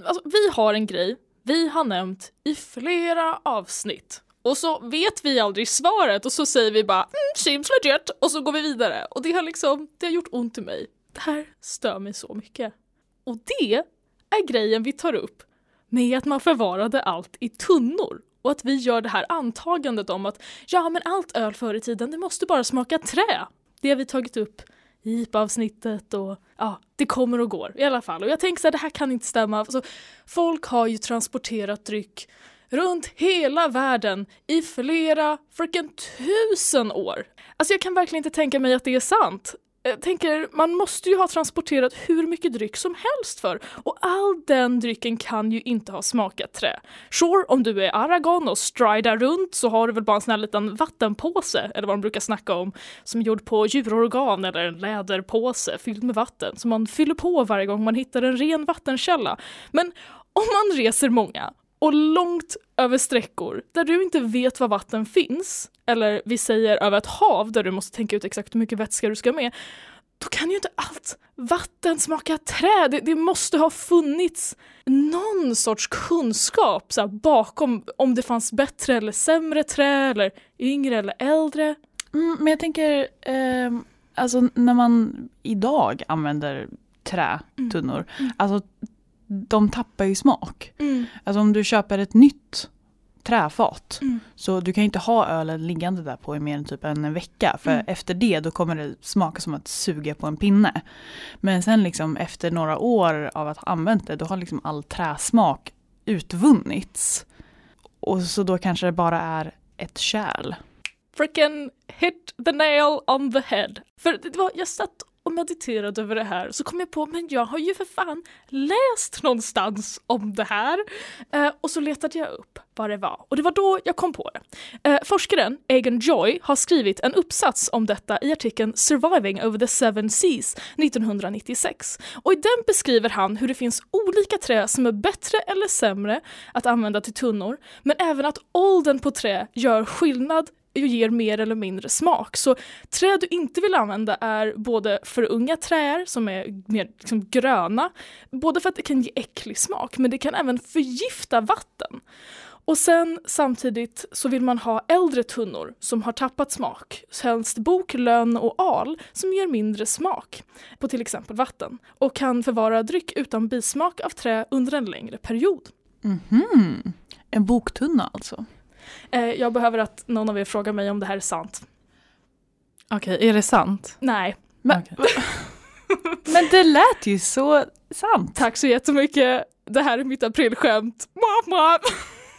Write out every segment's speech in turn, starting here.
men alltså, vi har en grej vi har nämnt i flera avsnitt. Och så vet vi aldrig svaret och så säger vi bara mm, seems legit och så går vi vidare. Och det har liksom, det har gjort ont i mig. Det här stör mig så mycket. Och det är grejen vi tar upp med att man förvarade allt i tunnor och att vi gör det här antagandet om att ja men allt öl förr i tiden det måste bara smaka trä. Det har vi tagit upp JIP-avsnittet och ja, det kommer och går i alla fall. Och jag tänker så här, det här kan inte stämma. Alltså, folk har ju transporterat dryck runt hela världen i flera freaking tusen år. Alltså jag kan verkligen inte tänka mig att det är sant. Jag tänker, man måste ju ha transporterat hur mycket dryck som helst för och all den drycken kan ju inte ha smakat trä. Sure, om du är Aragon och stridar runt så har du väl bara en sån här liten vattenpåse, eller vad de brukar snacka om, som är gjord på djurorgan eller en läderpåse fylld med vatten som man fyller på varje gång man hittar en ren vattenkälla. Men om man reser många och långt över sträckor där du inte vet var vatten finns, eller vi säger över ett hav där du måste tänka ut exakt hur mycket vätska du ska med, då kan ju inte allt vatten smaka trä. Det, det måste ha funnits någon sorts kunskap så här, bakom om det fanns bättre eller sämre trä eller yngre eller äldre. Mm, men jag tänker, eh, alltså när man idag använder trätunnor, mm. mm. alltså de tappar ju smak. Mm. Alltså om du köper ett nytt träfat. Mm. Så du kan inte ha ölen liggande där på i mer än typ en vecka. För mm. efter det då kommer det smaka som att suga på en pinne. Men sen liksom efter några år av att ha använt det då har liksom all träsmak utvunnits. Och så då kanske det bara är ett kärl. Freaking hit the nail on the head. För det var, jag satt och mediterade över det här så kom jag på, men jag har ju för fan läst någonstans om det här. Eh, och så letade jag upp vad det var och det var då jag kom på det. Eh, forskaren Egan Joy har skrivit en uppsats om detta i artikeln Surviving over the seven seas 1996 och i den beskriver han hur det finns olika trä som är bättre eller sämre att använda till tunnor men även att åldern på trä gör skillnad ger mer eller mindre smak. Så träd du inte vill använda är både för unga träd som är mer liksom gröna, både för att det kan ge äcklig smak men det kan även förgifta vatten. Och sen samtidigt så vill man ha äldre tunnor som har tappat smak, helst bok, lönn och al som ger mindre smak på till exempel vatten och kan förvara dryck utan bismak av trä under en längre period. Mm -hmm. En boktunna alltså? Eh, jag behöver att någon av er frågar mig om det här är sant. Okej, okay, är det sant? Nej. Men, okay. men det lät ju så sant. Tack så jättemycket. Det här är mitt aprilskämt.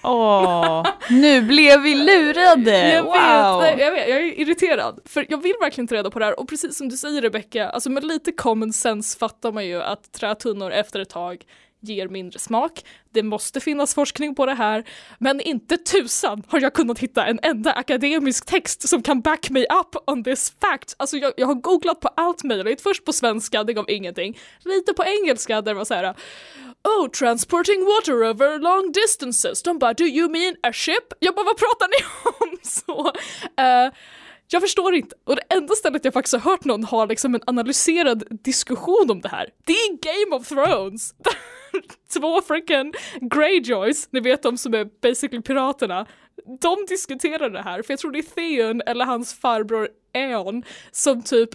Åh, nu blev vi lurade! Jag wow. vet, jag vet, jag är irriterad. För jag vill verkligen ta reda på det här och precis som du säger Rebecka, alltså med lite common sense fattar man ju att trätunnor efter ett tag ger mindre smak. Det måste finnas forskning på det här, men inte tusan har jag kunnat hitta en enda akademisk text som kan back me up on this fact. Alltså jag, jag har googlat på allt möjligt, först på svenska, det gav ingenting, lite på engelska där det var så här Oh, transporting water over long distances. De bara, do you mean a ship? Jag bara, vad pratar ni om? Så, uh, jag förstår inte. Och det enda stället jag faktiskt har hört någon ha liksom en analyserad diskussion om det här, det är Game of Thrones. Två freaking Greyjoys, ni vet de som är basically piraterna, de diskuterar det här, för jag tror det är Theon eller hans farbror Eon som typ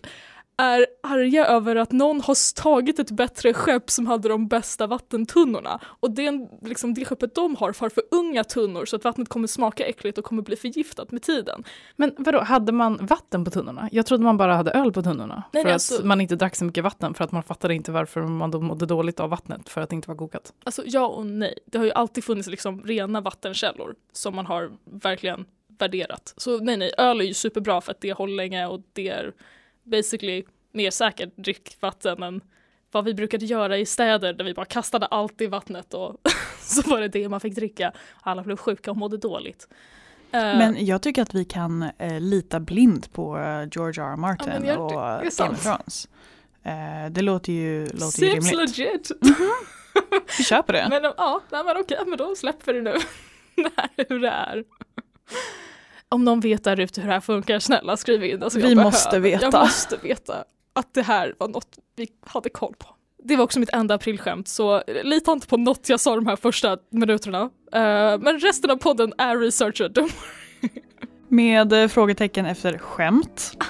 är arga över att någon har tagit ett bättre skepp som hade de bästa vattentunnorna och det, liksom, det skeppet de har har för unga tunnor så att vattnet kommer smaka äckligt och kommer bli förgiftat med tiden. Men vadå, hade man vatten på tunnorna? Jag trodde man bara hade öl på tunnorna. Nej, för alltså, att man inte drack så mycket vatten för att man fattade inte varför man då mådde dåligt av vattnet för att det inte var kokat. Alltså ja och nej. Det har ju alltid funnits liksom rena vattenkällor som man har verkligen värderat. Så nej nej, öl är ju superbra för att det håller länge och det är basically mer säkert drickvatten än vad vi brukade göra i städer där vi bara kastade allt i vattnet och så var det det man fick dricka. Alla blev sjuka och mådde dåligt. Eh, men jag tycker att vi kan uh, lita blind på uh, George R. R. Martin ja, och Game of Thrones. Uh, det låter ju, låter Seems ju rimligt. legit! Mm -hmm. Vi på det. Men, ja, men okej, men då släpper vi det nu. det här är hur det är om någon vet där ute hur det här funkar, snälla skriv in. Alltså, vi måste veta. Jag måste veta att det här var något vi hade koll på. det var också mitt enda aprilskämt så lita inte på något jag sa de här första minuterna. Uh, men resten av podden är researched. Med eh, frågetecken efter skämt.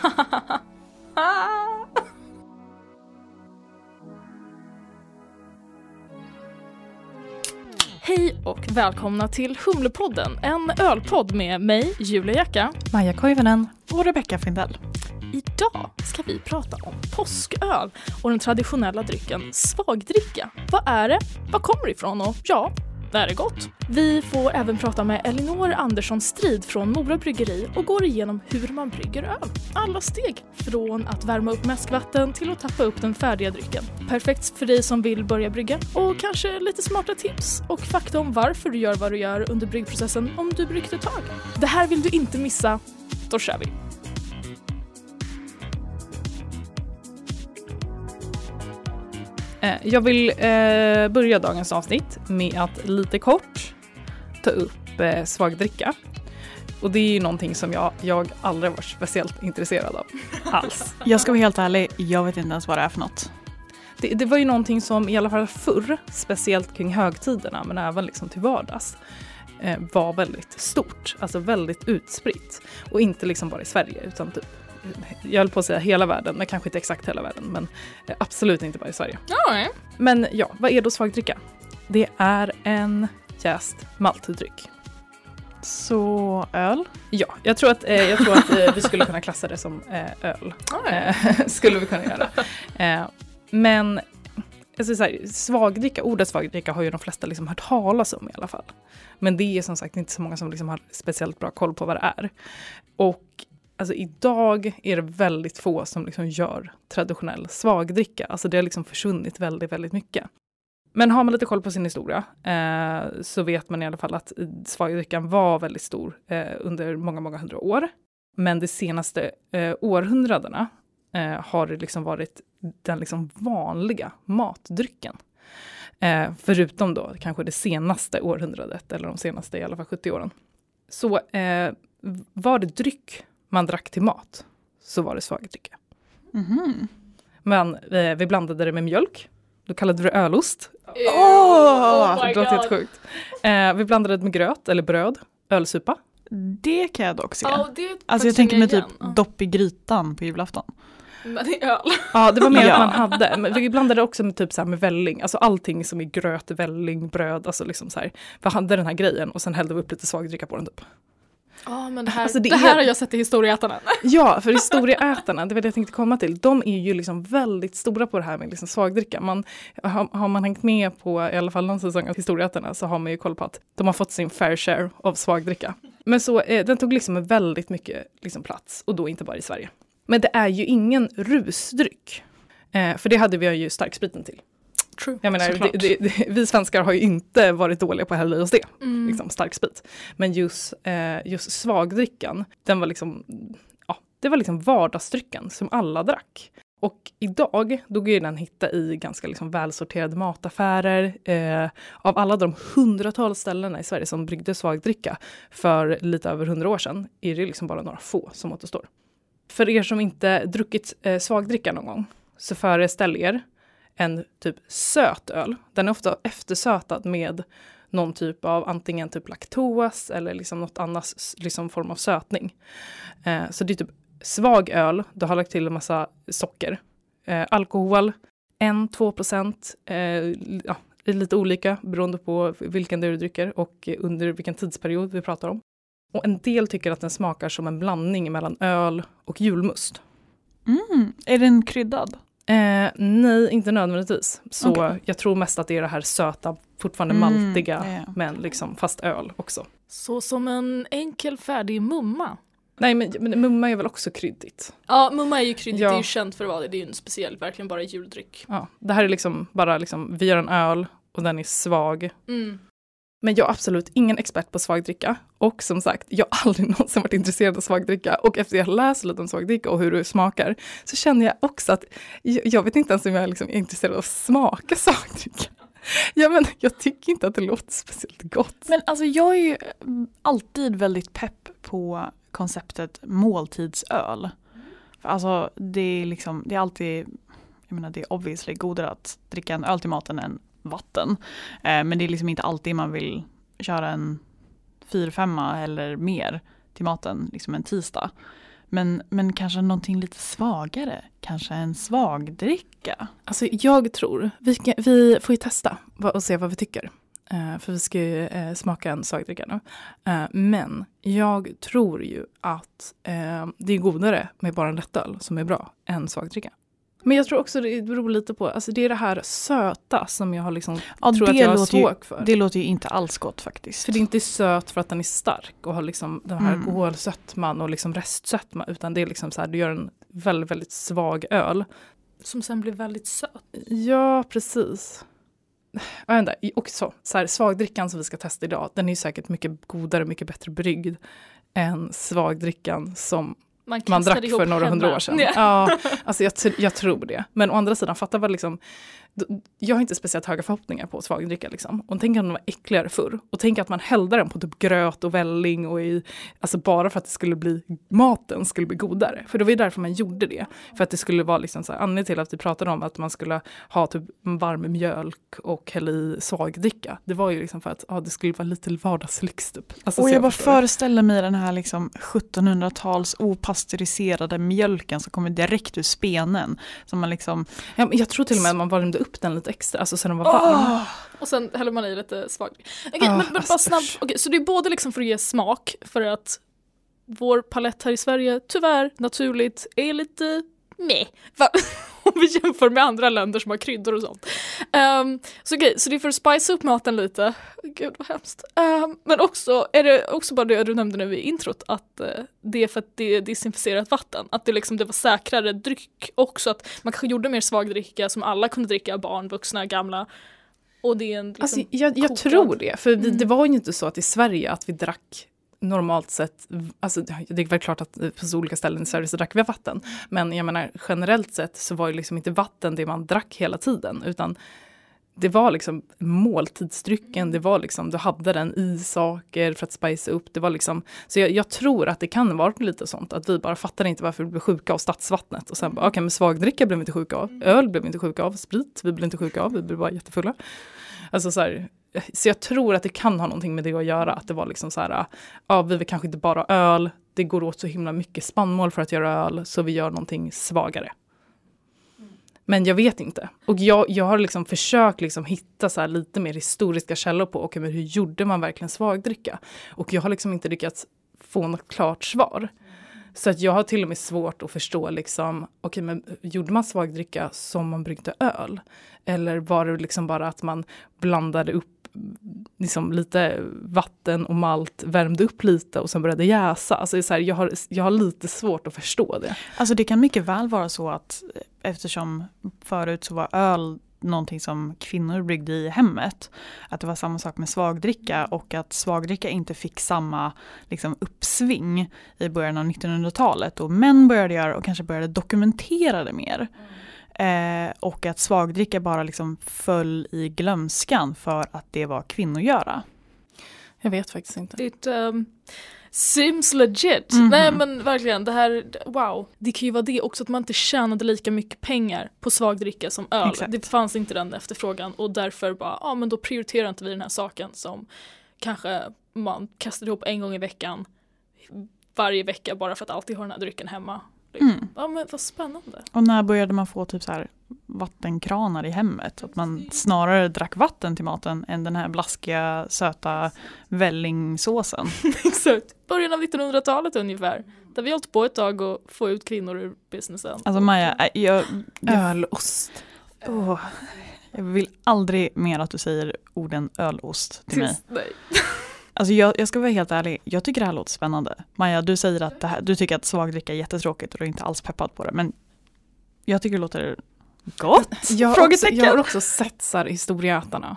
Hej och välkomna till Humlepodden, en ölpodd med mig, Julia Jacka, Maja Koivunen och Rebecka Findell. Idag ska vi prata om påsköl och den traditionella drycken svagdricka. Vad är det? Var kommer det ifrån? Och ja, det är gott? Vi får även prata med Elinor Andersson Strid från Mora Bryggeri och går igenom hur man brygger öl. Alla steg, från att värma upp mäskvatten till att tappa upp den färdiga drycken. Perfekt för dig som vill börja brygga och kanske lite smarta tips och fakta om varför du gör vad du gör under bryggprocessen om du bryggt ett tag. Det här vill du inte missa. Då kör vi! Jag vill eh, börja dagens avsnitt med att lite kort ta upp eh, svagdricka. Och det är ju någonting som jag, jag aldrig varit speciellt intresserad av alls. Jag ska vara helt ärlig, jag vet inte ens vad det är för något. Det, det var ju någonting som i alla fall förr, speciellt kring högtiderna men även liksom till vardags, eh, var väldigt stort. Alltså väldigt utspritt. Och inte liksom bara i Sverige utan typ jag höll på att säga hela världen, men kanske inte exakt hela världen, men absolut inte bara i Sverige. Nej. Men ja, vad är då svagdricka? Det är en jäst maltdryck. Så öl? Ja, jag tror att, eh, jag tror att eh, vi skulle kunna klassa det som eh, öl. Eh, skulle vi kunna göra. Eh, men alltså så här, svagdricka, ordet svagdricka har ju de flesta liksom hört talas om i alla fall. Men det är som sagt inte så många som liksom har speciellt bra koll på vad det är. Och alltså idag är det väldigt få som liksom gör traditionell svagdricka. Alltså det har liksom försvunnit väldigt, väldigt mycket. Men har man lite koll på sin historia eh, så vet man i alla fall att svagdrickan var väldigt stor eh, under många, många hundra år. Men de senaste eh, århundradena eh, har det liksom varit den liksom vanliga matdrycken. Eh, förutom då kanske det senaste århundradet, eller de senaste i alla fall 70 åren. Så eh, var det dryck man drack till mat så var det svagdricka. Mm-hmm. Men eh, vi blandade det med mjölk. Då kallade vi det ölost. Oh, oh det låter helt sjukt. Eh, vi blandade det med gröt eller bröd, ölsupa. Det kan jag dock se. Oh, alltså jag tänker mig typ igen. dopp i grytan på julafton. Men i öl. Ja, det var mer ja. man hade. Men vi blandade också med typ så här med välling, alltså allting som är gröt, välling, bröd, alltså liksom så här. Vi hade den här grejen och sen hällde vi upp lite svagdricka på den typ. Ja, men det här, alltså det, det här är... har jag sett i Historieätarna. Ja, för Historieätarna, det var det jag tänkte komma till, de är ju liksom väldigt stora på det här med liksom svagdricka. Man, har, har, man hängt med på i alla fall någon säsong av Historieätarna så har man ju koll på att de har fått sin fair share av svagdricka. Men så, eh, den tog liksom väldigt mycket liksom plats och då inte bara i Sverige. Men det är ju ingen rusdryck. Eh, för det hade vi ju starkspriten till. True. Jag menar, det, det, vi svenskar har ju inte varit dåliga på att hälla i oss det, mm. liksom, stark sprit. Men just, eh, just svagdrickan, den var liksom, ja, det var liksom vardagsdrycken som alla drack. Och idag, då går den hitta i ganska liksom välsorterade mataffärer. Eh, av alla de hundratals ställena i Sverige som bryggde svagdricka för lite över hundra år sedan, är det liksom bara några få som återstår. För er som inte druckit eh, svagdricka någon gång, så föreställ er en typ söt öl. Den är ofta eftersötad med någon typ av antingen typ laktos eller liksom något annat liksom form av sötning. Eh, så det är typ svag öl, du har lagt till en massa socker. Eh, alkohol, 1-2 procent, eh, ja, lite olika beroende på vilken du dricker och under vilken tidsperiod vi pratar om. Och en del tycker att den smakar som en blandning mellan öl och julmust. Mm. Är den kryddad? Eh, nej, inte nödvändigtvis. Så okay. jag tror mest att det är det här söta, fortfarande mm, maltiga, yeah. men liksom fast öl också. Så som en enkel färdig mumma? Nej, men, men mumma är väl också kryddigt? Ja, mumma är ju kryddigt, ja. det är ju känt för att vara det. Det är ju en speciell, verkligen bara juldryck. Ja, det här är liksom bara liksom, vi gör en öl och den är svag. Mm. Men jag är absolut ingen expert på svagdricka. Och som sagt, jag har aldrig någonsin varit intresserad av svagdricka. Och efter jag läst lite om svagdricka och hur det smakar, så känner jag också att jag vet inte ens om jag liksom är intresserad av att smaka svagdricka. Ja, men jag tycker inte att det låter speciellt gott. Men alltså jag är ju alltid väldigt pepp på konceptet måltidsöl. För alltså det är liksom, det är alltid jag menar det är obviously godare att dricka en öl till maten än vatten. Eh, men det är liksom inte alltid man vill köra en 4-5 eller mer till maten liksom en tisdag. Men, men kanske någonting lite svagare, kanske en svagdricka. Alltså jag tror, vi, kan, vi får ju testa och se vad vi tycker. Uh, för vi ska ju uh, smaka en svagdricka nu. Uh, men jag tror ju att det är godare med bara en lättöl som är bra än svagdricka. Men jag tror också det beror lite på, alltså det är det här söta som jag har liksom, ja, tror att jag har svårt för. Det låter ju inte alls gott faktiskt. För det är inte söt för att den är stark och har liksom den här mm. alkoholsötman och liksom restsötma utan det är liksom så här, du gör en väldigt, väldigt svag öl. Som sen blir väldigt söt. Ja, precis. Jag vet inte, och så, så här, svagdrickan som vi ska testa idag, den är ju säkert mycket godare, mycket bättre bryggd än svagdrickan som man, man drack för några hundra år sedan. Ja, alltså jag, jag, tror det. Men å andra sidan, fatta vad liksom, jag har inte speciellt höga förhoppningar på svagdricka. Liksom. Och tänk att den var äckligare förr. Och tänk att man hällde den på typ gröt och välling och i, alltså bara för att det skulle bli, maten skulle bli godare. För det var ju därför man gjorde det. För att det skulle vara liksom så här, anledningen till att vi pratade om att man skulle ha typ varm mjölk och hälla i svagdricka. Det var ju liksom för att ah, det skulle vara lite vardagslyx typ. Alltså, och jag, jag bara föreställer mig den här liksom 1700-tals opastöriserade mjölken som kommer direkt ur spenen. Som man liksom... Ja, jag tror till och med att man värmde upp den lite extra, alltså så den var varm. Oh! Och sen häller man i lite svag. Okej, okay, oh, men, men bara snabbt, okay, så det är både liksom för att ge smak, för att vår palett här i Sverige tyvärr naturligt är lite meh. Om vi jämför med andra länder som har kryddor och sånt. Um, så okej, okay, så det är för att spice upp maten lite. Gud vad hemskt. Um, men också är det också bara det du nämnde nu i introt att uh, det är för att det är desinficerat vatten. Att det liksom det var säkrare dryck också att man kanske gjorde mer svagdricka som alla kunde dricka, barn, vuxna, gamla. Och det är en, liksom, alltså, jag, jag tror det, för mm. det var ju inte så att i Sverige att vi drack normalt sett, alltså det är väl klart att på olika ställen i Sverige så drack vi vatten. Men jag menar generellt sett så var ju liksom inte vatten det man drack hela tiden utan det var liksom måltidsdrycken, det var liksom, du hade den i saker för att spicea upp. Det var liksom, så jag, jag tror att det kan vara lite sånt, att vi bara fattar inte varför vi blev sjuka av stadsvattnet. Och sen bara, okej okay, men svagdricka blev vi inte sjuka av, öl blev vi inte sjuka av, sprit vi blev inte sjuka av, vi blev bara jättefulla. Alltså så här, så jag tror att det kan ha någonting med det att göra. Att det var liksom så här, ah, ja vi vill kanske inte bara öl, det går åt så himla mycket spannmål för att göra öl, så vi gör någonting svagare. Men jag vet inte. Och jag, jag har liksom försökt liksom hitta så lite mer historiska källor på okay, men hur gjorde man verkligen svagdricka. Och jag har liksom inte lyckats få något klart svar. Så att jag har till och med svårt att förstå, liksom, okay, men gjorde man svagdricka som man bryggde öl? Eller var det liksom bara att man blandade upp liksom lite vatten och malt, värmde upp lite och sen började jäsa. Alltså så här, jag, har, jag har lite svårt att förstå det. Alltså det kan mycket väl vara så att eftersom förut så var öl någonting som kvinnor bryggde i hemmet. Att det var samma sak med svagdricka och att svagdricka inte fick samma liksom, uppsving i början av 1900-talet. Och män började göra och kanske började dokumentera det mer. Mm. Eh, och att svagdricka bara liksom föll i glömskan för att det var kvinnogöra. Jag vet faktiskt inte. It um, seems legit. Mm -hmm. Nej men verkligen, det här, wow. Det kan ju vara det också att man inte tjänade lika mycket pengar på svagdricka som öl. Exakt. Det fanns inte den efterfrågan och därför bara, ja men då prioriterar inte vi den här saken som kanske man kastar ihop en gång i veckan varje vecka bara för att alltid ha den här drycken hemma. Mm. Ja men vad spännande. Och när började man få typ så här vattenkranar i hemmet? Att man snarare drack vatten till maten än den här blaskiga söta vällingsåsen. Exakt, början av 1900-talet ungefär. Där vi hållit på ett tag och få ut kvinnor ur businessen. Alltså Maja, jag... jag Ölost. Oh, jag vill aldrig mer att du säger orden ölost till mig. Nej. Alltså jag, jag, ska vara helt ärlig, jag tycker det här låter spännande. Maja, du säger att här, du tycker att svagdricka är jättetråkigt och du är inte alls peppad på det. Men jag tycker det låter gott? Jag, har också, jag har också sett så här historieätarna.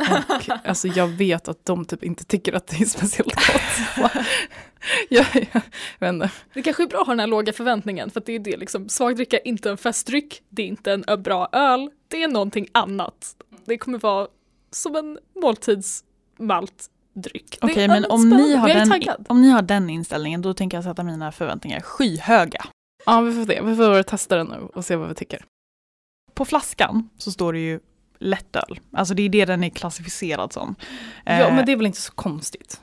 Och, alltså jag vet att de typ inte tycker att det är speciellt gott. jag, jag, jag Det kanske är bra att ha den här låga förväntningen för att det är det liksom, svagdricka är inte en festdryck, det är inte en bra öl, det är någonting annat. Det kommer vara som en måltidsmalt dryck. Okej, okay, men om ni, har den, om ni har den inställningen då tänker jag sätta mina förväntningar skyhöga. Ja, vi får se. Vi får testa den nu och se vad vi tycker. på flaskan så står det ju lättöl. Alltså det är det den är klassificerad som. Ja Eh, men det är väl inte så konstigt.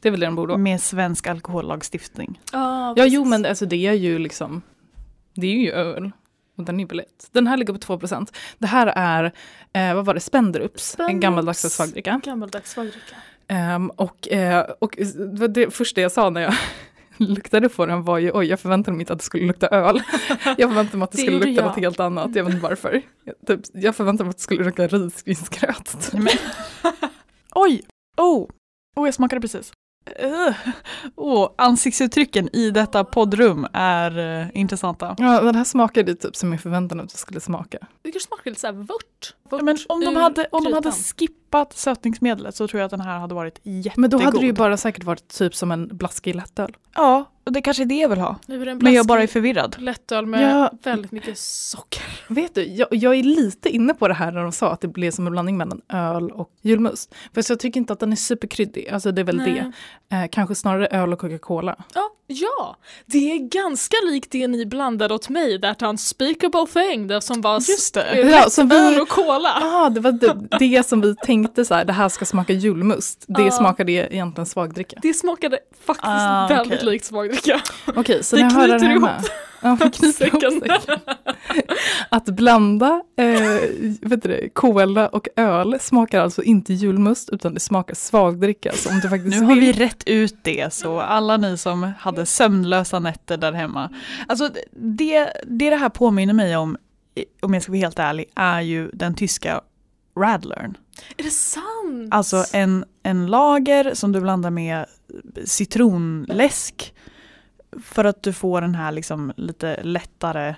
Det är väl det den borde vara. Med svensk alkohollagstiftning. Ja, Ja jo men alltså det är ju liksom, det är ju öl. Och den är billigt. Den här ligger på 2%. Det här är, eh, vad var det, Spenderups, en gammaldags svagdricka. Gammaldags svagdricka. Ehm, och eh, och det, det första jag sa när jag luktade på den var ju oj, jag förväntade mig inte att det skulle lukta öl. Jag förväntade mig att det Det skulle lukta jag. något helt annat, jag vet inte varför. Jag, typ, jag förväntade mig att det skulle lukta risgrynsgröt. Oj! Oh! oh, jag smakade precis. Uh. Oh, ansiktsuttrycken i detta poddrum är uh, intressanta. Ja, den här smakade typ som jag förväntade mig att det skulle smaka. Det kanske smakar lite såhär vört. Men om de hade, om de hade skippat sötningsmedlet så tror jag att den här hade varit jättegod. Men då hade det ju bara säkert varit typ som en blaskig lättöl. Ja, och det kanske är det jag vill ha. Nu är det en Men jag bara är förvirrad. lättöl med Ja. väldigt mycket socker. Vet du, jag, jag är lite inne på det här när de sa att det blev som en blandning mellan öl och julmust. För så jag tycker inte att den är superkryddig, alltså det är väl Nej. det. Eh, kanske snarare öl och Coca-Cola. Ja, ja, det är ganska likt det ni blandade åt mig, that unspeakable thing, det som var Just det. Ja, som öl vi, och cola. Ah, det var det, det som vi tänkte så här, det här ska smaka julmust. Det Ja. smakade egentligen svagdricka. Det smakade faktiskt Ah, väldigt okej. likt svagdricka. Okej, så Vi jag hör det hemma. Ja, vi knyter ihop säcken. Att blanda eh, vet du det, cola och öl smakar alltså inte julmust utan det smakar svagdricka. Så om du faktiskt Nu har vill- vi rätt ut det, så alla ni som hade sömnlösa nätter där hemma. Alltså det det, det här påminner mig om, om jag ska vara helt ärlig, är ju den tyska Radlern. Är det sant? Alltså en, en lager som du blandar med citronläsk för att du får den här liksom lite lättare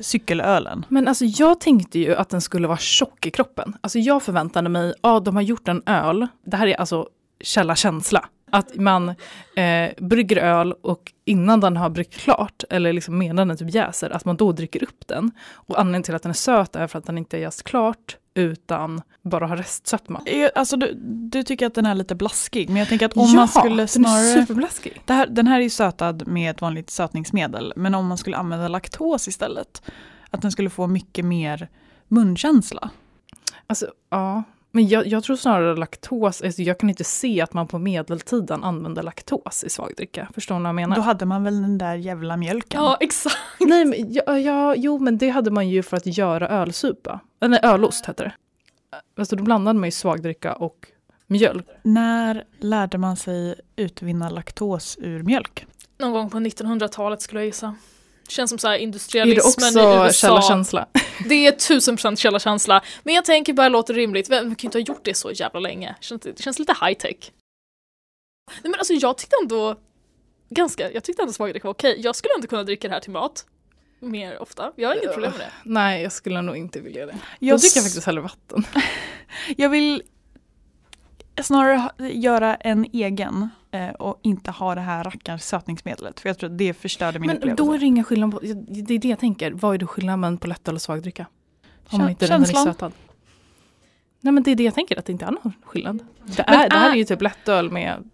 cykelölen. Men alltså jag tänkte ju att den skulle vara tjock i kroppen. Alltså jag förväntade mig, ja de har gjort en öl, det här är alltså källa känsla. Att man eh, brygger öl och innan den har bryggt klart, eller liksom medan den typ jäser, att man då dricker upp den. Och anledningen till att den är söt är för att den inte är jäst klart, utan bara har restsötma. Eh, Alltså du, du tycker att den är lite blaskig, men jag tänker att om man skulle den är snarare... superbläskig. Det här, den här är ju sötad med ett vanligt sötningsmedel, men om man skulle använda laktos istället, att den skulle få mycket mer munkänsla. Alltså, ja. Men jag, jag tror snarare laktos, alltså jag kan inte se att man på medeltiden använde laktos i svagdricka. Förstår ni vad jag menar? Då hade man väl den där jävla mjölken. Ja, exakt. Nej, men, ja, ja, jo, men det hade man ju för att göra ölsupa. Eller ölost hette det. Alltså då blandade man ju svagdricka och mjölk. När lärde man sig utvinna laktos ur mjölk? Någon gång på 1900-talet skulle jag gissa. Känns som så här Är det industrialismen i också USA. källarkänsla? Det är tusen procent källarkänsla. Men jag tänker bara låter rimligt. Vem kan ju inte ha gjort det så jävla länge? Det känns, det känns lite high tech. Nej men alltså jag tyckte ändå ganska, jag tyckte ändå svagdricka var okej. Jag skulle inte kunna dricka det här till mat. Mer ofta. Jag har inget problem med det. Nej, jag skulle nog inte vilja det. Jag, Jag dricker faktiskt hellre vatten. jag vill snarare göra en egen eh, och inte ha det här rackars sötningsmedlet. För jag tror att det förstörde min Men upplevelse. då är det ingen skillnad på, det är det jag tänker, vad är det skillnaden på lättöl och svagdricka? Om Kä- inte den är sötad. Nej men det är det jag tänker, att det inte är någon skillnad. Det, Men är, det här är- är ju typ lättöl med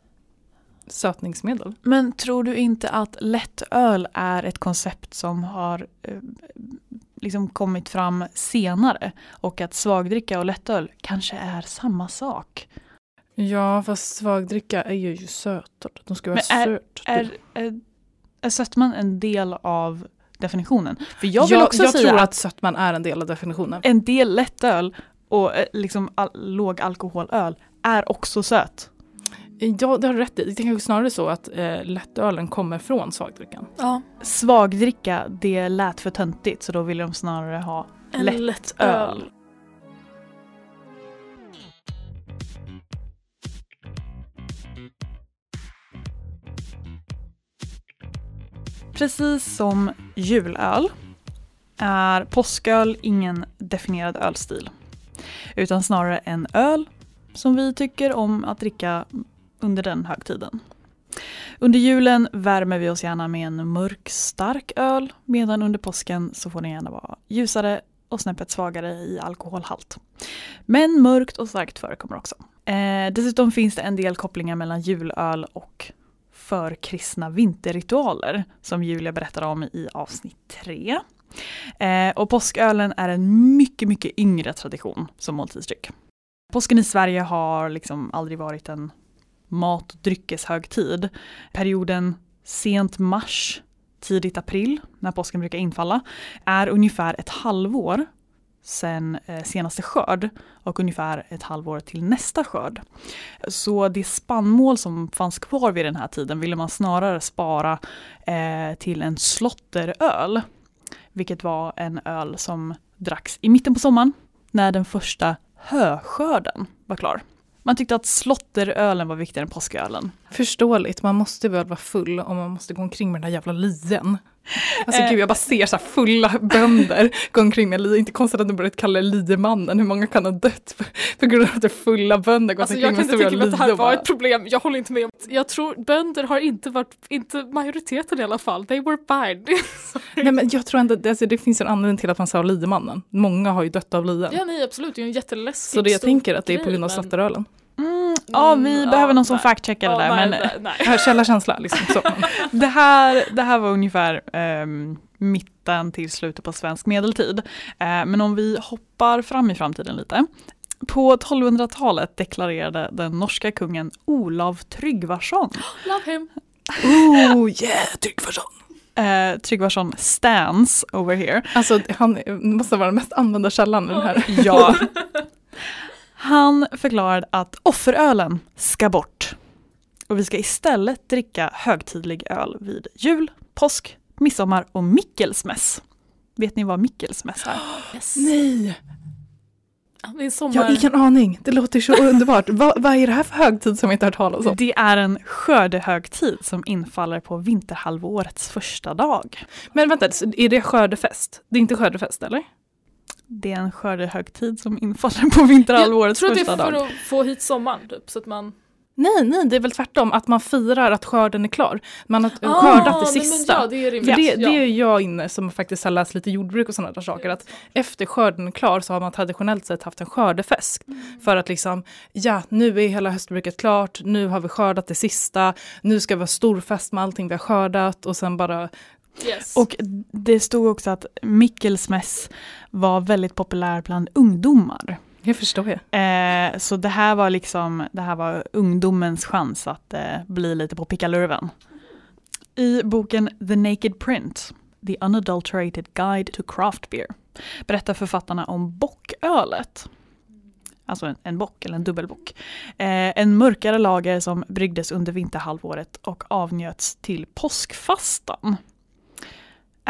sötningsmedel. Men tror du inte att lättöl är ett koncept som har eh, liksom kommit fram senare? Och att svagdricka och lättöl kanske är samma sak? Ja, fast svagdricka är ju sötad. De ska vara Men är- sört. Är, är, är sötman en del av definitionen? För jag vill jag också jag säga tror att sötman är en del av definitionen. en del lättöl och eh, liksom all, låg alkoholöl är också söt. Ja, det har du rätt i. Det är kanske snarare så att eh, lättölen kommer från svagdrickan. Ja. Svagdricka, det lät för töntigt så då vill de snarare ha En Lätt Precis som julöl är påsköl ingen definierad ölstil. Utan snarare en öl som vi tycker om att dricka under den högtiden. Under julen värmer vi oss gärna med en mörk stark öl medan under påsken så får den gärna vara ljusare och snäppet svagare i alkoholhalt. Men mörkt och starkt förekommer också. Eh, dessutom finns det en del kopplingar mellan julöl och förkristna vinterritualer som Julia berättar om i avsnitt 3. Eh, och påskölen är en mycket, mycket yngre tradition som måltidsdryck. Påsken i Sverige har liksom aldrig varit en mat och dryckeshögtid. Perioden sent mars, tidigt april, när påsken brukar infalla, är ungefär ett halvår sen eh, senaste skörd och ungefär ett halvår till nästa skörd. Så det spannmål som fanns kvar vid den här tiden ville man snarare spara eh, till en slotteröl. Vilket var en öl som dracks i mitten på sommaren när den första höskörden var klar. Man tyckte att slotterölen var viktigare än påskölen. Förståeligt, man måste väl vara full om man måste gå omkring med den där jävla lien. Alltså gud jag bara ser så här fulla bönder gå omkring med. Inte konstigt att de börjat kalla det liemannen. Hur många kan ha dött på, grund av att det fulla bönder går Alltså omkring jag med kan inte stora tänka mig att det här var ett problem, jag håller inte med om Jag tror bönder har inte varit, inte majoriteten i alla fall, they were fine. Nej men jag tror ändå, det- alltså, det finns en anledning till att man sa liemannen. Många har ju dött av lien. ja nej absolut, det är ju en jätteläskig så det jag tänker att det är på grund av men- slotterölen. Mm, ja, vi Mm, behöver ja, någon som nej. fact-checkar det där. nej, men nej, nej. Källarkänsla liksom. Så. det, här, det här var ungefär ehm, mitten till slutet på svensk medeltid. Eh, men om vi hoppar fram i framtiden lite. På 1200-talet deklarerade den norska kungen Olav Tryggvason Love him. Oh yeah, Tryggvason! eh, Tryggvason stands over here. Alltså han måste vara den mest använda källan i den här. Ja. Han förklarade att offerölen ska bort. Och vi ska istället dricka högtidlig öl vid jul, påsk, midsommar och mickelsmäss. Vet ni vad mickelsmäss är? Yes. Nej, Det är sommar. jag har ingen aning. Det låter så underbart. vad, vad är det här för högtid som jag inte har hört talas om? Det är en skördehögtid som infaller på vinterhalvårets första dag. Men vänta, är det skördefest? Det är inte skördefest eller? Det är en skördehögtid som infaller på vinterhalvårets jag tror att det första är för dag. att få hit sommaren typ, så att man... Nej, nej, det är väl tvärtom. Att man firar att skörden är klar. Man har Ah, skördat det nej, men sista. ja, det är rimligt. det, ja. det är jag inne som faktiskt har läst lite jordbruk och sådana där saker. Att efter skörden är klar så har man traditionellt sett haft en skördefest. För att liksom, ja nu är hela höstbruket klart, nu har vi skördat det sista, nu ska vi ha stor fest med allting vi har skördat och sen bara, Yes. Och det stod också att mickelsmäss var väldigt populär bland ungdomar. det förstår jag. Eh, så det här var liksom, det här var ungdomens chans att eh, bli lite på pickalurven. I boken The Naked Print, The Unadulterated Guide to Craft Beer, berättar författarna om bockölet. Alltså en, en bock eller en dubbelbock. Eh, en mörkare lager som bryggdes under vinterhalvåret och avnjöts till påskfastan.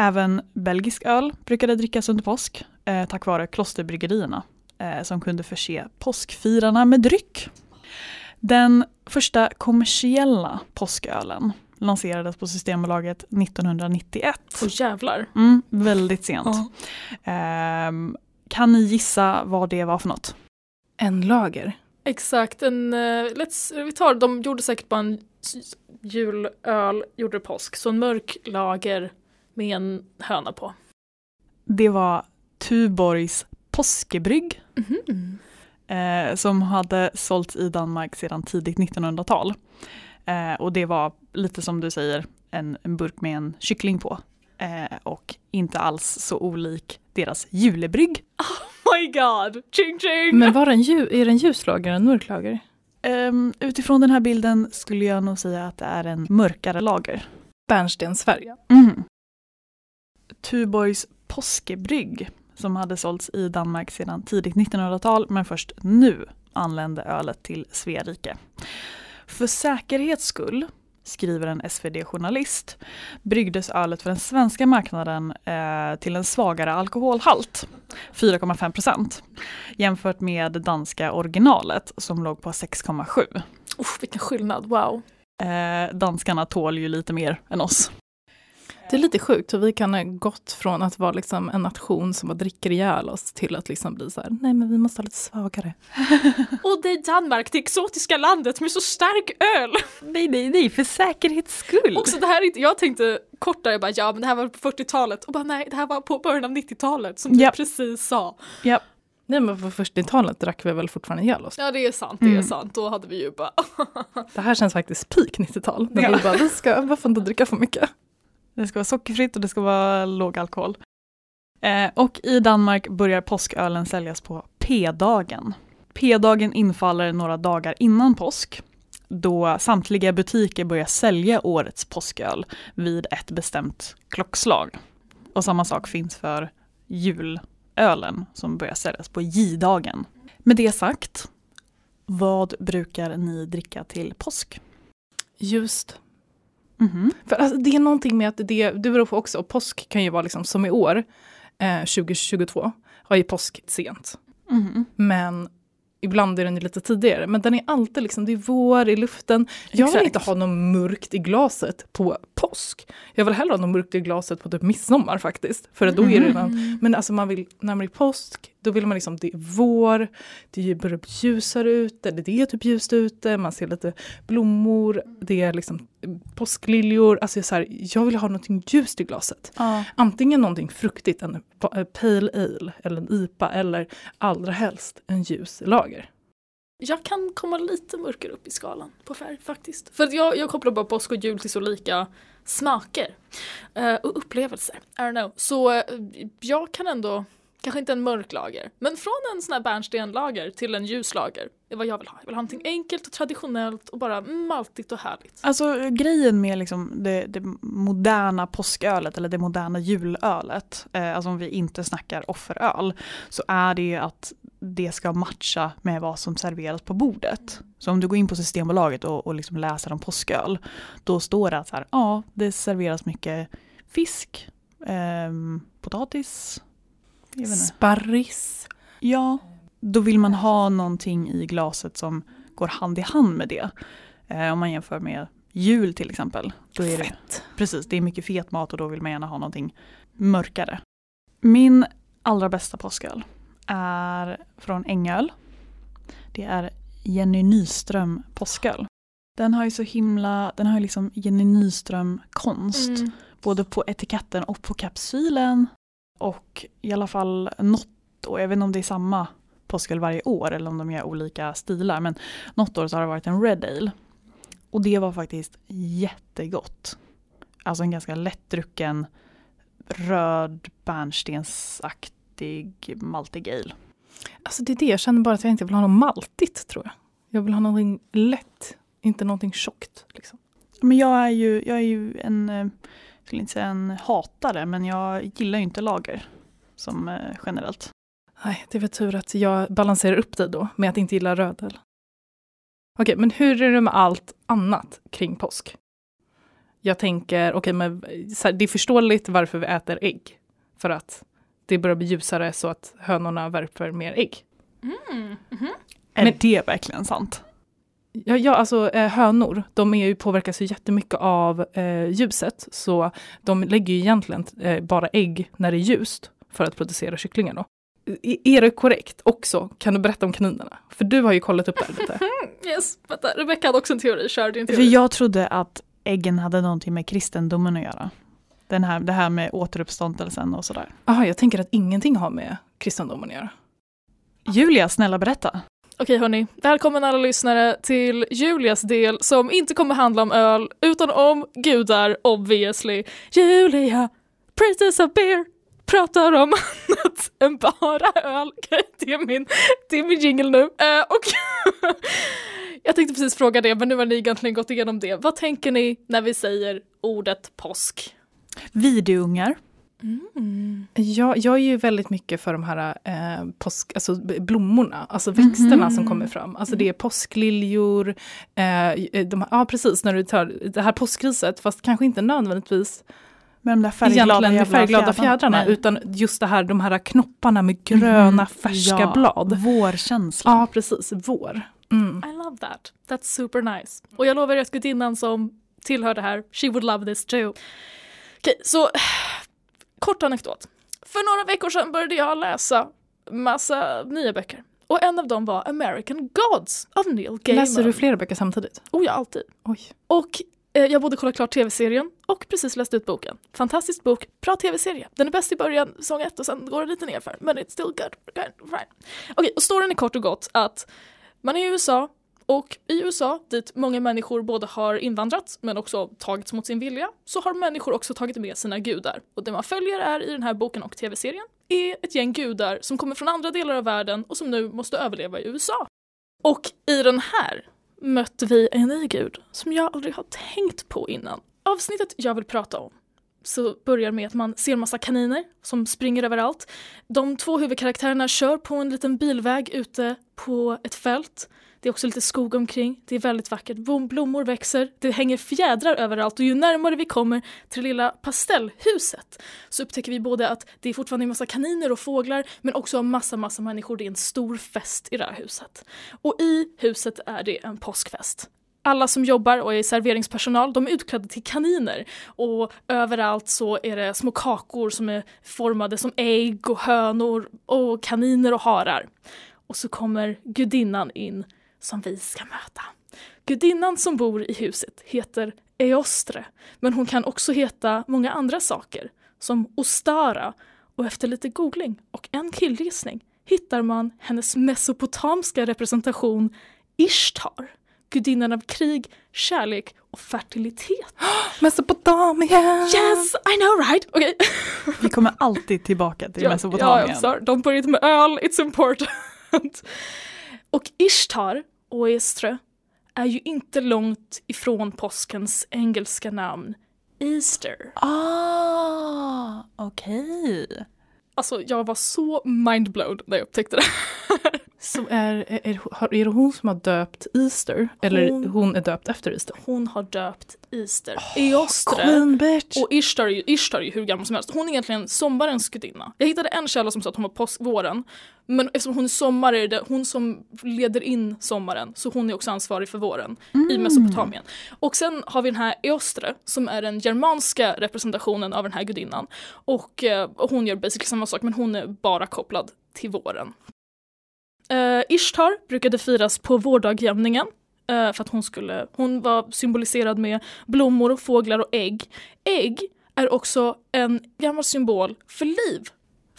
Även belgisk öl brukade drickas under påsk eh, tack vare klosterbryggerierna eh, som kunde förse påskfirarna med dryck. Den första kommersiella påskölen lanserades på Systembolaget 1991. Åh jävlar. Mm, väldigt sent. Ja. Ehm, kan ni gissa vad det var för något? En lager. Exakt, en, eh, let's, vi tar, de gjorde säkert bara en julöl, gjorde påsk, så en mörk lager med en höna på. Det var Tuborgs påskebrygg eh, som hade sålts i Danmark sedan tidigt 1900-tal. Eh, och det var lite som du säger en, en burk med en kyckling på. Eh, och inte alls så olik deras julebrygg. My god, ching ching! Men var det en ljus, är det en ljus lager, en mörk lager? Ehm, utifrån den här bilden skulle jag nog säga att det är en mörkare lager. Bärnstensfärg. Mm. Tuborgs påskebrygg som hade sålts i Danmark sedan tidigt 1900-tal men först nu anlände ölet till Sverige. För säkerhets skull, skriver en SvD-journalist, bryggdes ölet för den svenska marknaden eh, till en svagare alkoholhalt, 4,5 procent, jämfört med danska originalet som låg på 6,7. Uff, vilken skillnad, wow. Eh, danskarna tål ju lite mer än oss. Det är lite sjukt hur vi kan ha gått från att vara liksom en nation som bara dricker ihjäl oss till att liksom bli så här, nej men vi måste ha lite svagare. Och det är Danmark, det exotiska landet med så stark öl! Nej, nej, nej, för säkerhets skull. Också det här är inte, jag tänkte kort där, jag bara ja men det här var på 40-talet och bara nej det här var på början av 90-talet som du Ja. precis sa. Ja, Nej men på 40-talet drack vi väl fortfarande ihjäl oss. Ja det är sant, det är Mm. sant. Då hade vi ju bara Det här känns faktiskt peak 90-tal. När Ja. vi bara, vi ska, varför inte dricka för mycket? Det ska vara sockerfritt och det ska vara låg alkohol. Eh, och i Danmark börjar påskölen säljas på P-dagen. P-dagen infaller några dagar innan påsk då samtliga butiker börjar sälja årets påsköl vid ett bestämt klockslag. Och samma sak finns för julölen som börjar säljas på J-dagen. Med det sagt, vad brukar ni dricka till påsk? Ljust. Mhm. För alltså, det är någonting med att det, det beror på också, påsk kan ju vara liksom som i år, eh, 2022, har ju påsk sent. Mhm. Men ibland är den ju lite tidigare. Men den är alltid liksom, det är vår i luften. Jag vill Exakt. inte ha något mörkt i glaset på påsk. Jag vill hellre ha något mörkt i glaset på typ midsommar faktiskt. För då är det redan, men alltså man vill, när man är påsk, då vill man liksom, det är vår, det börjar bli ljusare ute, det är typ ljust ute, man ser lite blommor, det är liksom påskliljor. Alltså så här, jag vill ha någonting ljust i glaset. Ja. Antingen någonting fruktigt, en pa- pale ale eller en IPA eller allra helst en ljus lager. Jag kan komma lite mörkare upp i skalan på färg faktiskt. För att jag, jag kopplar bara påsk och jul till så lika smaker eh, och upplevelser. I don't know. Så eh, jag kan ändå, kanske inte en mörk lager, men från en sån här bärnstenlager till en ljus lager Det är vad jag vill ha. Jag vill ha någonting enkelt och traditionellt och bara mm, maltigt och härligt. Alltså grejen med liksom det, det moderna påskölet eller det moderna julölet, eh, alltså om vi inte snackar offeröl, så är det ju att det ska matcha med vad som serveras på bordet. Så om du går in på Systembolaget och, och liksom läser om påsköl, då står det att så här, ja, det serveras mycket fisk, eh, potatis. Sparris. Ja, då vill man ha någonting i glaset som går hand i hand med det. Eh, om man jämför med jul till exempel. Då är det, Fett. precis, det är mycket fet mat och då vill man gärna ha någonting mörkare. Min allra bästa påsköl är från Ängöl. Det är Jenny Nyström påsköl. Den har ju så himla, den har ju liksom Jenny Nyström konst. Mm. Både på etiketten och på kapsylen. Och i alla fall något år, jag vet inte om det är samma påsköl varje år eller om de gör olika stilar. Men något år så har det varit en Red Ale. Och det var faktiskt jättegott. Alltså en ganska lättdrucken röd bärnstensaktig maltig ale. Alltså det är det, jag känner bara att jag inte vill ha något maltigt tror jag. Jag vill ha någonting lätt, inte någonting tjockt. Liksom. Men jag är ju, jag är ju en, eh, skulle inte säga en hatare, men jag gillar ju inte lager som eh, generellt. Nej, det är väl tur att jag balanserar upp det då med att inte gilla rödel. Okej, men hur är det med allt annat kring påsk? Jag tänker, okej, men så här, det är förståeligt varför vi äter ägg. För att det börjar bli ljusare så att hönorna värper mer ägg. Mm. mhm. Är Men- det verkligen sant? Ja, ja alltså eh, hönor, de är ju, påverkas ju jättemycket av eh, ljuset. Så de lägger ju egentligen eh, bara ägg när det är ljust för att producera kycklingar då. I, är det korrekt också? Kan du berätta om kaninerna? För du har ju kollat upp det här lite. Yes, vänta. Rebecca hade också en teori, kör din För teori. jag trodde att äggen hade någonting med kristendomen att göra. Den här, det här med återuppståndelsen och sådär. Jaha, jag tänker att ingenting har med kristendomen att göra. Julia, snälla berätta. Okej hörni, välkommen alla lyssnare till Julias del som inte kommer handla om öl utan om gudar obviously. Julia, princess of beer, pratar om annat än bara öl. Det är min, det är min jingle nu. Uh, och jag tänkte precis fråga det men nu har ni egentligen gått igenom det. Vad tänker ni när vi säger ordet påsk? Videungar. Ja, jag är ju väldigt mycket för de här eh, påsk, alltså blommorna, alltså växterna som kommer fram. Alltså det är påskliljor, eh, de, ja precis, när du tar det här påskriset, fast kanske inte nödvändigtvis Med de där färgglada, jävla färgglada fjädrarna, Nej. utan just det här, de här knopparna med gröna Mhm. färska Ja, blad. Vårkänsla. Ja, precis, vår. Mm. I love that. That's super nice. Och jag lovar er gudinnan som tillhör det här, she would love this too. Okej, så kort anekdot. För några veckor sedan började jag läsa massa nya böcker. Och en av dem var American Gods av Neil Gaiman. Läser du flera böcker samtidigt? Oh ja, alltid. Oj. Och eh, jag både kollat klart tv-serien och precis läst ut boken. Fantastisk bok, bra tv-serie. Den är bäst i början, säsong ett och sen går det lite nerför. Men it's still good. Okay. Okej, och storyn är kort och gott att man är i USA och i USA, dit många människor både har invandrat men också tagits mot sin vilja, så har människor också tagit med sina gudar. Och det man följer är i den här boken och tv-serien är ett gäng gudar som kommer från andra delar av världen och som nu måste överleva i USA. Och i den här mötte vi en ny gud som jag aldrig har tänkt på innan. Avsnittet jag vill prata om så börjar med att man ser massa kaniner som springer överallt. De två huvudkaraktärerna kör på en liten bilväg ute på ett fält. Det är också lite skog omkring, det är väldigt vackert, blommor växer, det hänger fjädrar överallt och ju närmare vi kommer till det lilla pastellhuset så upptäcker vi både att det är fortfarande en massa kaniner och fåglar men också en massa, massa människor. Det är en stor fest i det här huset. Och i huset är det en påskfest alla som jobbar och är serveringspersonal, de är utklädda till kaniner. Och överallt så är det små kakor som är formade som ägg och hönor och kaniner och harar. Och så kommer gudinnan in som vi ska möta. Gudinnan som bor i huset heter Eostre, men hon kan också heta många andra saker, som Ostara. Och efter lite googling och en killgissning hittar man hennes mesopotamska representation Ishtar gudinnan av krig, kärlek och fertilitet. Mesopotamien! Yes, I know right! Okay. Vi kommer alltid tillbaka till ja, Mesopotamien. Ja, de började med öl, it's important. Och Ishtar, och Estre, är ju inte långt ifrån påskens engelska namn Easter. Ah, okej. Okay. Alltså jag var så mindblown när jag upptäckte det. Som är, är, är, det hon som har döpt Easter? Eller hon, hon är döpt efter Easter? Hon har döpt Easter. Oh, Eostre och Ishtar är, ju, Ishtar är ju hur gammal som helst. Hon är egentligen sommarens gudinna. Jag hittade en källa som sa att hon var påskvåren. Men eftersom hon är sommar är det hon som leder in sommaren. Så hon är också ansvarig för våren mm. i Mesopotamien. Och sen har vi den här Eostre som är den germanska representationen av den här gudinnan. Och, eh, och hon gör basically samma sak men hon är bara kopplad till våren. Uh, Ishtar brukade firas på vårdagjämningen uh, för att hon, skulle, hon var symboliserad med blommor, och fåglar och ägg. Ägg är också en gammal symbol för liv.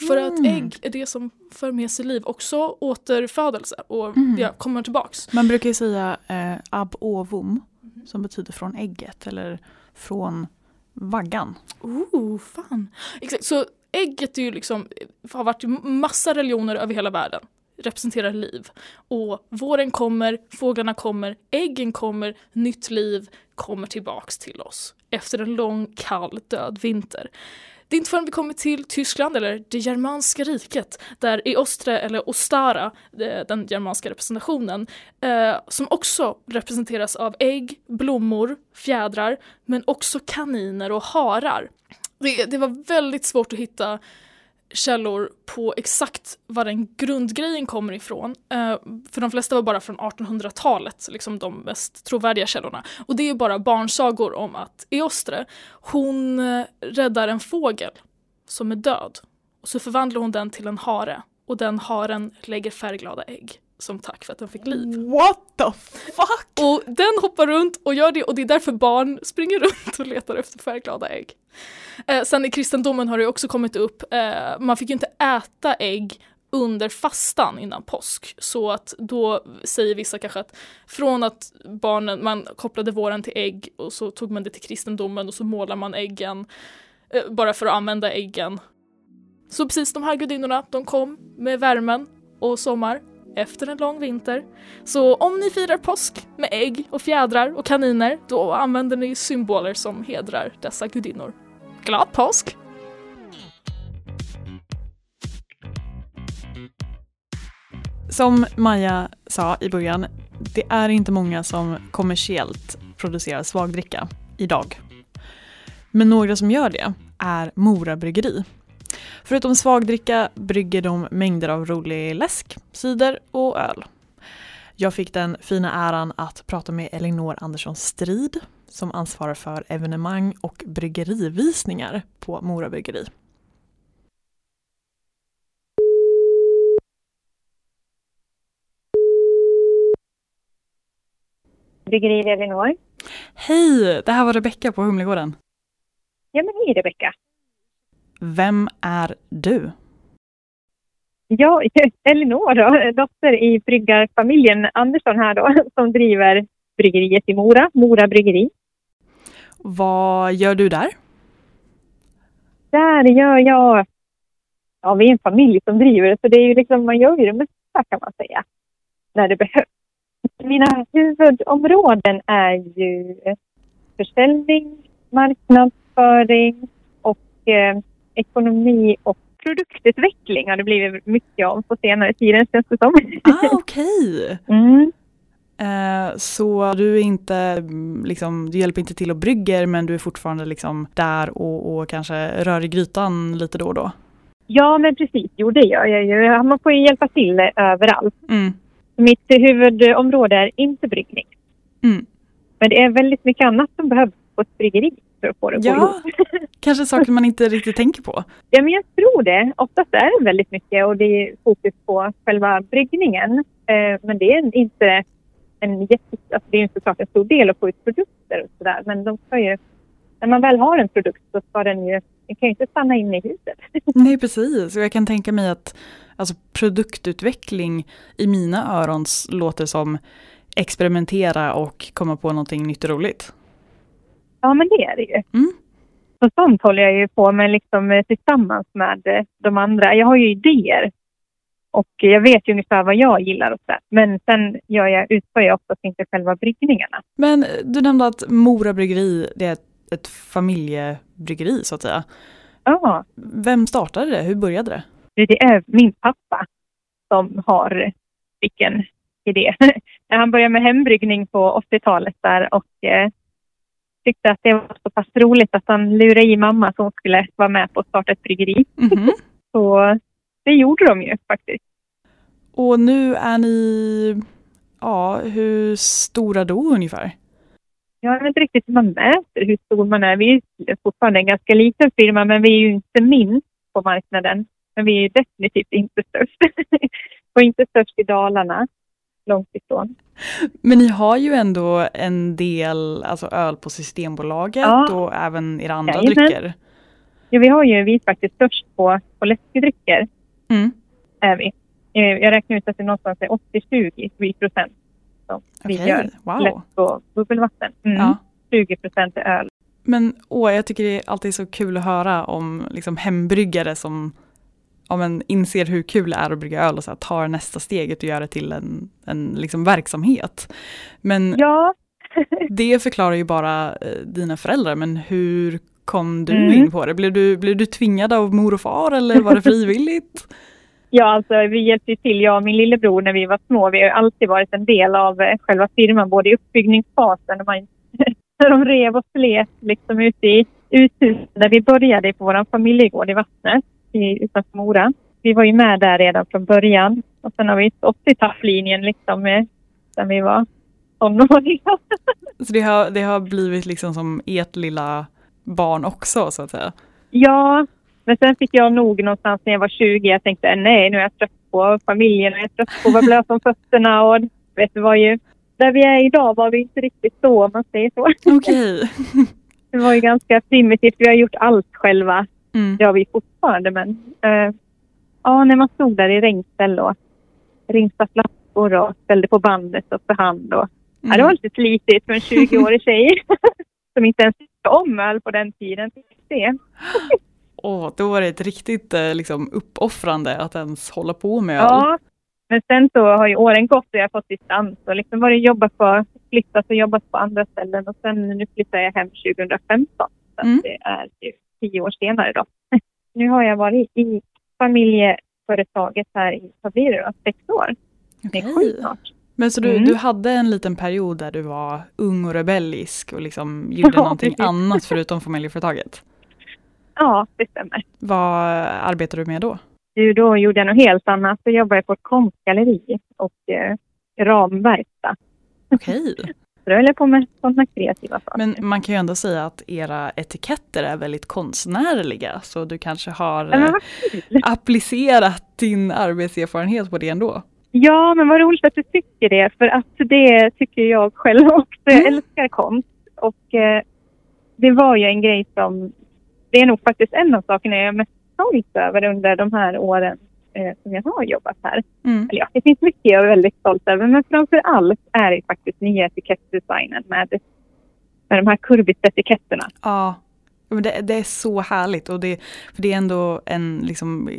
För mm. att ägg är det som för med sig liv, också återfödelse och mm. ja, kommer tillbaks. Man brukar ju säga eh, ab ovum som betyder från ägget eller från vaggan. Oh, fan. Exakt, så ägget är ju liksom, har varit i massa religioner över hela världen representerar liv. Och våren kommer, fåglarna kommer, äggen kommer, nytt liv kommer tillbaks till oss efter en lång, kall, död vinter. Det är inte förrän vi kommer till Tyskland, eller det germanska riket, där i Ostre, eller Ostara, eh, den germanska representationen, eh, som också representeras av ägg, blommor, fjädrar, men också kaniner och harar. Det, det var väldigt svårt att hitta källor på exakt var den grundgrejen kommer ifrån. Uh, för de flesta var bara från 1800-talet, liksom de mest trovärdiga källorna. Och det är bara barnsagor om att Eostre, hon uh, räddar en fågel som är död. Och så förvandlar hon den till en hare. Och den haren lägger färgglada ägg som tack för att den fick liv. What the fuck? Och den hoppar runt och gör det och det är därför barn springer runt och letar efter färgglada ägg. Eh, sen i kristendomen har det också kommit upp, eh, man fick ju inte äta ägg under fastan innan påsk. Så att då säger vissa kanske att från att barnen, man kopplade våren till ägg och så tog man det till kristendomen och så målar man äggen eh, bara för att använda äggen. Så precis de här gudinnorna, de kom med värmen och sommar efter en lång vinter. Så om ni firar påsk med ägg och fjädrar och kaniner, då använder ni symboler som hedrar dessa gudinnor. Glad påsk! Som Maja sa i början, det är inte många som kommersiellt producerar svagdricka idag. Men några som gör det är Mora Bryggeri. Förutom svagdricka brygger de mängder av rolig läsk, cider och öl. Jag fick den fina äran att prata med Elinor Andersson Strid som ansvarar för evenemang och bryggerivisningar på Mora Bryggeri. Bryggeri Elinor. Hej! Det här var Rebecka på Humlegården. Ja, men hej Rebecka. Vem är du? Ja, Elinor då, dotter i bryggarfamiljen Andersson här då, som driver bryggeriet i Mora, Mora bryggeri. Vad gör du där? Där gör jag, ja vi är en familj som driver det, så det är ju liksom, man gör ju det mesta kan man säga, när det behövs. Mina huvudområden är ju försäljning, marknadsföring och eh, ekonomi och produktutveckling har det blivit mycket om på senare tid känns det som. Ah, okej. Mm. Eh, så du inte, mm, liksom, du hjälper inte till och brygger men du är fortfarande liksom där och, och kanske rör i grytan lite då och då? Ja, men precis. Jo, det gör jag ju. Man får ju hjälpa till överallt. Mm. Mitt huvudområde är inte bryggning. Mm. Men det är väldigt mycket annat som behövs på ett bryggeri för att få det att gå Ja, ihop. kanske saker man inte riktigt tänker på. Ja, men jag tror det. Oftast är det väldigt mycket och det är fokus på själva bryggningen. Eh, men det är inte en jätte, alltså det är inte såklart en stor del att få ut produkter och sådär. Men de ska ju, när man väl har en produkt så ska den ju, den kan ju inte stanna inne i huset. Nej precis, och jag kan tänka mig att alltså, produktutveckling i mina öron låter som experimentera och komma på någonting nytt och roligt. Ja, men det är det ju. Mm. Så sånt håller jag ju på med liksom, eh, tillsammans med eh, de andra. Jag har ju idéer och jag vet ju ungefär vad jag gillar och så. Men sen gör jag, utför jag oftast inte själva bryggningarna. Men du nämnde att Mora bryggeri det är ett, ett familjebryggeri så att säga. Ja, Vem startade det? Hur började det? det det är min pappa som har vilken idé. Han började med hembryggning på 80-talet där och eh, tyckte att det var så pass roligt att han lurade i mamma som skulle vara med på att starta ett bryggeri. Mhm. Så det gjorde de ju faktiskt. Och nu är ni, ja hur stora då ungefär? Jag vet inte riktigt hur man mäter hur stor man är. Vi är fortfarande en ganska liten firma men vi är ju inte minst på marknaden. Men vi är definitivt inte störst. och inte störst i Dalarna. Långt ifrån. Men ni har ju ändå en del alltså öl på Systembolaget Ja. och även era andra Jajamän. drycker. Ja, vi har ju, vi är faktiskt störst på, på läskedrycker. Mm. Är vi. Eh, Jag räknar ut att det är någonstans är 80-20 procent som vi Okej, gör. wow. Läsk och bubbelvatten. Mm. Ja. 20 procent är öl. Men åh, jag tycker det är alltid så kul att höra om liksom, hembryggare som ja, men, inser hur kul det är att brygga öl och så här, tar nästa steget och gör det till en, en liksom, verksamhet. Men Ja, det förklarar ju bara eh, dina föräldrar, men hur kom du Mm. in på det? Blev du, blev du tvingad av mor och far eller var det frivilligt? Ja, alltså vi hjälpte till, jag och min lillebror, när vi var små. Vi har alltid varit en del av eh, själva firman, både i uppbyggningsfasen när, man, när de rev och slet liksom ute i uthuset där vi började på vår familjegård i Vattnet i, utanför Mora. Vi var ju med där redan från början och sen har vi stått i tapplinjen liksom eh, sen vi var tonåringar. Så det har, det har blivit liksom som ert lilla barn också så att säga. Ja, men sen fick jag nog någonstans när jag var 20. Jag tänkte nej, nu är jag trött på familjen jag är trött på att vara blöt om fötterna. Och vet du vad ju, där vi är idag var vi inte riktigt så om man säger så. Okej. Det var ju ganska primitivt. Vi har gjort allt själva. Mm. Det har vi fortfarande men eh, ja, när man stod där i regnställ och ringstade flaskor och ställde på bandet och för hand och ja, det var lite slitigt för en 20-årig tjej som inte ens tyckte om öl på den tiden. Det. Åh, då var det ett riktigt eh, liksom, uppoffrande att ens hålla på med öl. Ja, men sen så har ju åren gått och jag har fått distans och liksom var det jobbat på, flyttat och jobbat på andra ställen och sen nu flyttade jag hem 2015. Så Mm. det är ju tio år senare då. Nu har jag varit i familjeföretaget här i, vad blir det då, sex år? Det är Okej. sju snart. Men så du, Mm. du hade en liten period där du var ung och rebellisk och liksom gjorde Ja, någonting precis. annat förutom familjeföretaget. Ja, det stämmer. Vad arbetar du med då? Du, då gjorde jag något helt annat. Så jobbade jag på ett konstgalleri och eh, ramverkstad. Okej. Så då höll jag på med sådana kreativa saker. Men man kan ju ändå säga att era etiketter är väldigt konstnärliga så du kanske har eh, applicerat din arbetserfarenhet på det ändå. Ja, men vad roligt att du tycker det. För att det tycker jag själv också. Jag Mm. älskar konst. Och eh, det var ju en grej som... Det är nog faktiskt en av sakerna jag är mest stolt över under de här åren eh, som jag har jobbat här. Mm. Eller ja, det finns mycket jag är väldigt stolt över, men framför allt är det faktiskt nya etikettdesignen med, med de här kurbis-etiketterna. Ja, men det, det är så härligt och det, för det är ändå en liksom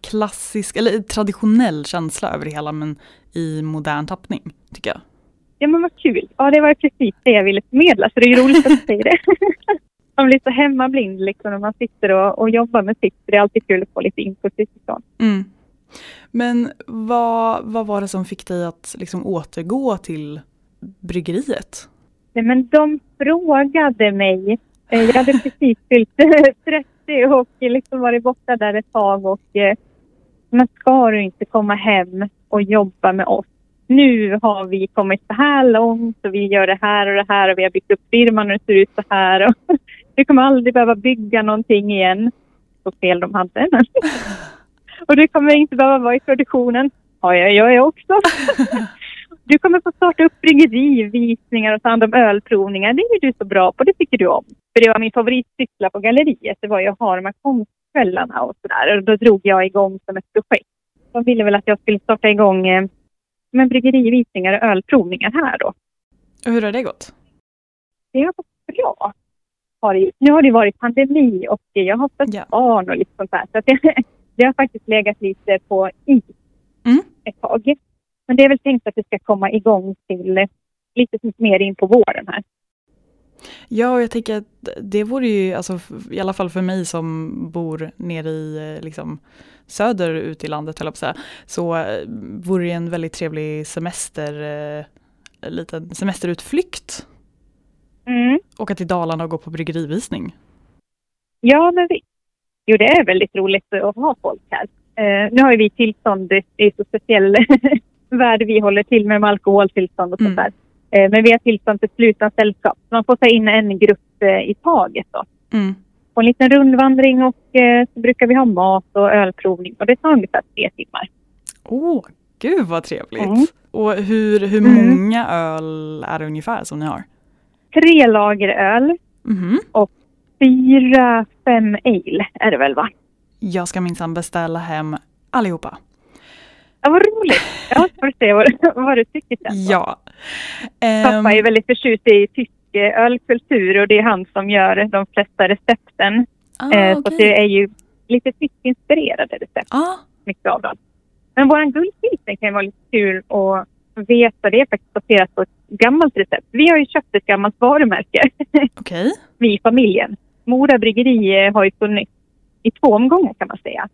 klassisk, eller traditionell känsla över det hela men i modern tappning tycker jag. Ja men vad kul. Ja det var precis det jag ville förmedla så det är ju roligt att du säger det. Man blir så hemmablind liksom när man sitter och, och jobbar med sitt. Det är alltid kul att få lite input utifrån. Mm. Men vad, vad var det som fick dig att liksom återgå till bryggeriet? Nej, men de frågade mig. eh, Jag hade precis fyllt 30 och liksom varit borta där ett tag och eh, men ska du inte komma hem och jobba med oss? Nu har vi kommit så här långt och vi gör det här och det här och vi har byggt upp firman och det ser ut så här. Och du kommer aldrig behöva bygga någonting igen. Så fel de hade. och du kommer inte behöva vara i produktionen. Ja, jag gör jag också. Du kommer få starta upp bryggerivisningar och ta hand om ölprovningar. Det är ju du så bra på, det tycker du om. För det var min favoritsyssla på galleriet, det var ju att ha de här konstkvällarna och sådär. Och då drog jag igång som ett projekt. De ville väl att jag skulle starta igång eh, med bryggerivisningar och ölprovningar här då. Och hur har det gått? Det har gått bra. Har det, nu har det varit pandemi och jag har fött Ja. barn och lite sånt där. Så det, det har faktiskt legat lite på is Mm. ett tag. Men det är väl tänkt att det ska komma igång till lite mer in på våren här. Ja, och jag tänker att det vore ju, alltså, i alla fall för mig som bor nere i eh, liksom, söder ut i landet, höll jag på att säga, så eh, vore det en väldigt trevlig semester, eh, en liten semesterutflykt. Mm. Åka till Dalarna och gå på bryggerivisning. Ja, men visst. Jo, det är väldigt roligt att ha folk här. Eh, nu har ju vi tillstånd, det är så speciell värld vi håller till med, med alkoholtillstånd och sånt Mm. där. Eh, men vi har tillstånd till slutna sällskap. Man får ta in en grupp eh, i taget då. Mm. På en liten rundvandring och eh, så brukar vi ha mat och ölprovning och det tar ungefär tre timmar. Åh, gud vad trevligt! Mm. Och hur, hur Mm. många öl är det ungefär som ni har? Tre lager öl, Mhm. fyra, fem ale är det väl va? Jag ska minsann beställa hem allihopa. Ja, vad roligt. Ja, får se vad, vad du tycker sen. Ja. Pappa Ehm, är väldigt förtjust i tysk eh, ölkultur och det är han som gör de flesta recepten. ah, Eh, Så okej. det är ju lite tyskinspirerade recept, ah, mycket av dem. Men våran guldfilter kan ju vara lite kul att veta. Det är faktiskt baserat på ett gammalt recept. Vi har ju köpt ett gammalt varumärke, Okej. vi i familjen. Mora bryggeri eh, har ju funnits i två omgångar kan man säga.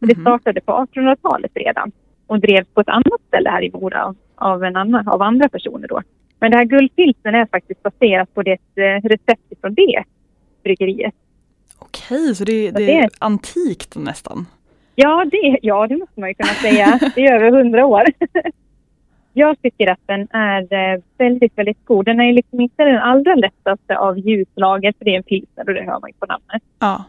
Så Det Mhm. startade på 1800-talet redan och drevs på ett annat ställe här i Mora av, en annan, av andra personer då. Men det här guldfilten är faktiskt baserat på det eh, recept från det bryggeriet. Okej, så det, Så det det- är antikt nästan. Ja det, ja, det måste man ju kunna säga. Det är över hundra år. Jag tycker att den är eh, väldigt, väldigt god. Den är liksom inte den allra lättaste av ljuslager, för det är en pilsner och det hör man ju på namnet. Ja.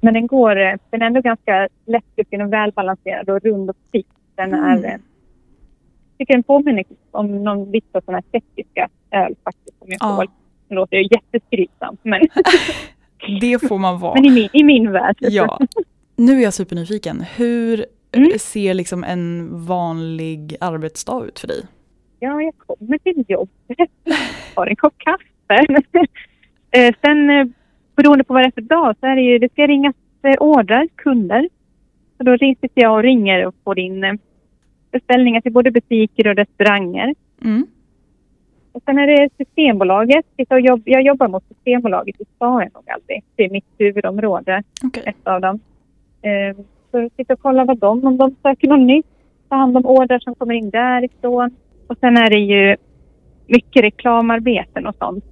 Men den går, eh, den är ändå ganska lättdrucken och välbalanserad och rund och frisk. Den är, Mm. eh, jag tycker den påminner om någon vissa sådana här tjeckiska öl faktiskt, som jag Ja. tål. Det låter ju jätteskrytsamt, men, Det får man vara. men i, min, i min värld. Ja. Nu är jag supernyfiken. Hur Mm. ser liksom en vanlig arbetsdag ut för dig? Ja, jag kommer till jobbet, har en kopp kaffe. Eh, Sen eh, beroende på vad det är för dag så är det ju, det ska ringas eh, ordrar, kunder. Så då sitter jag och ringer och får in eh, beställningar till både butiker och restauranger. Mm. Och sen är det Systembolaget. Jag jobbar mot Systembolaget, det sa jag nog aldrig. Det är mitt huvudområde, Okej. ett av dem. Så sitter och kollar vad de, om de söker något nytt. Ta hand om ordrar som kommer in därifrån. Och sen är det ju mycket reklamarbeten och sånt.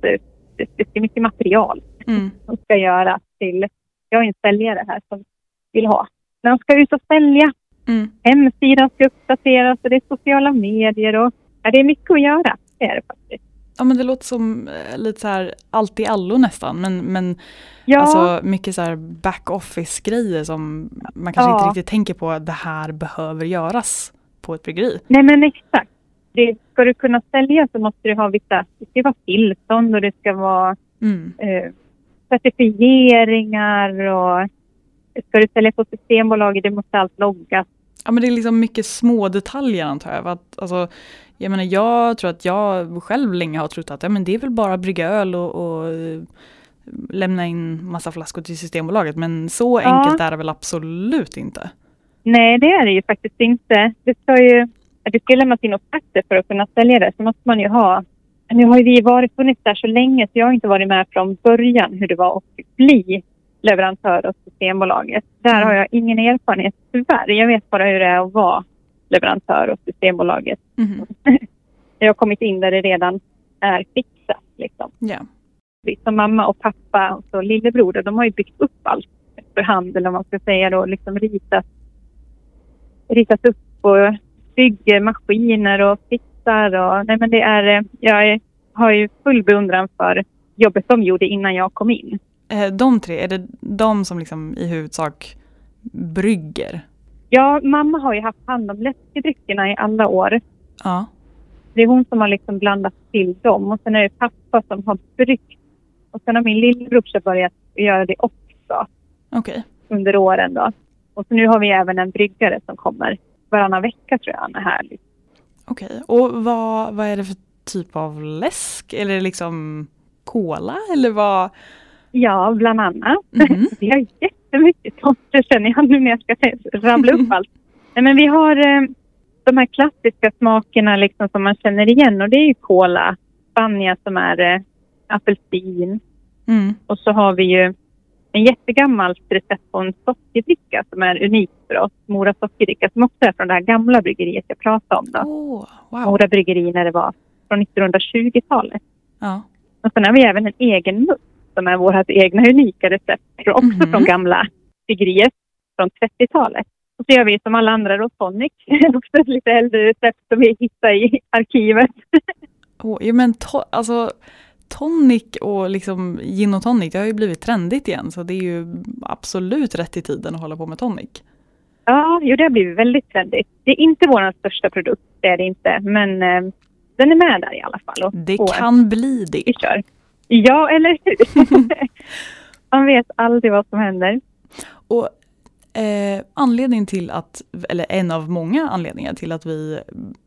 Det är mycket material Mm. som ska göras till... Jag är en säljare här som vill ha. När de ska ut och sälja. Mm. Hemsidan ska uppdateras och det är sociala medier och... Ja, det är mycket att göra. Det är det faktiskt. Ja men det låter som eh, lite så här allt i allo nästan men, men Ja, alltså mycket så här back office grejer som man kanske Ja. inte riktigt tänker på det här behöver göras på ett bryggeri. nej men exakt. Det, ska du kunna sälja så måste du ha vissa... Det ska vara tillstånd och det ska vara Mm. eh, certifieringar och ska du sälja på Systembolaget, det måste allt loggas. Ja men det är liksom mycket små detaljer antar jag. Att, alltså, jag menar jag tror att jag själv länge har trott att ja, men det är väl bara brygga öl och, och eh, lämna in massa flaskor till Systembolaget. Men så Ja. enkelt är det väl absolut inte. Nej, det är det ju faktiskt inte. Det ska ju, det ska lämnas in offerter för att kunna sälja det. Så måste man ju ha... Nu har ju vi varit funnits där så länge så jag har inte varit med från början hur det var att bli leverantör åt Systembolaget. Där har jag ingen erfarenhet tyvärr. Jag vet bara hur det är att vara leverantör åt Systembolaget. Mhm. Jag har kommit in där det redan är fixat. Liksom. Vi som mamma och pappa och så lillebror, de har ju byggt upp allt för hand eller vad man ska säga då, liksom ritat, ritat upp och bygger maskiner och fixar och nej men det är, eh, jag är, har ju full beundran för jobbet de gjorde innan jag kom in. Eh, De tre, är det de som liksom i huvudsak brygger? Ja, mamma har ju haft hand om läskedryckerna i alla år. Ja. Det är hon som har liksom blandat till dem och sen är det pappa som har bryggt. Och sen har min lillebrorsa börjat göra det också. Okej. under åren då. Och så nu har vi även en bryggare som kommer varannan vecka tror jag han är här. Okej. Och vad, vad är det för typ av läsk? Eller liksom cola? Eller vad? Ja, bland annat. Mhm. Vi har jättemycket sorter känner jag nu när jag ska rabbla upp allt. Nej, men vi har eh, de här klassiska smakerna liksom som man känner igen och det är ju cola, spanja som är eh, apelsin Mm. och så har vi ju en jättegammalt recept på en sockerdricka som är unikt för oss, Mora sockerdricka som också är från det här gamla bryggeriet jag pratade om då. Åh, wow. Mora bryggeri när det var från 1920-talet. Ja. Och sen har vi även en egen must som är vårt egna unika recept, också Mhm. från gamla bryggeriet från 30-talet. Och så gör vi som alla andra tonic, också ett lite äldre recept som vi hittar i arkivet. Åh, ja, men to- alltså, tonic och liksom gin och tonic, det har ju blivit trendigt igen så det är ju absolut rätt i tiden att hålla på med tonic. Ja, jo det har blivit väldigt trendigt. Det är inte vår största produkt, det är det inte, men eh, den är med där i alla fall. Och Det kan bli det. Vi kör. Ja, eller hur? Man vet aldrig vad som händer. Och eh, anledningen till att, eller en av många anledningar till att vi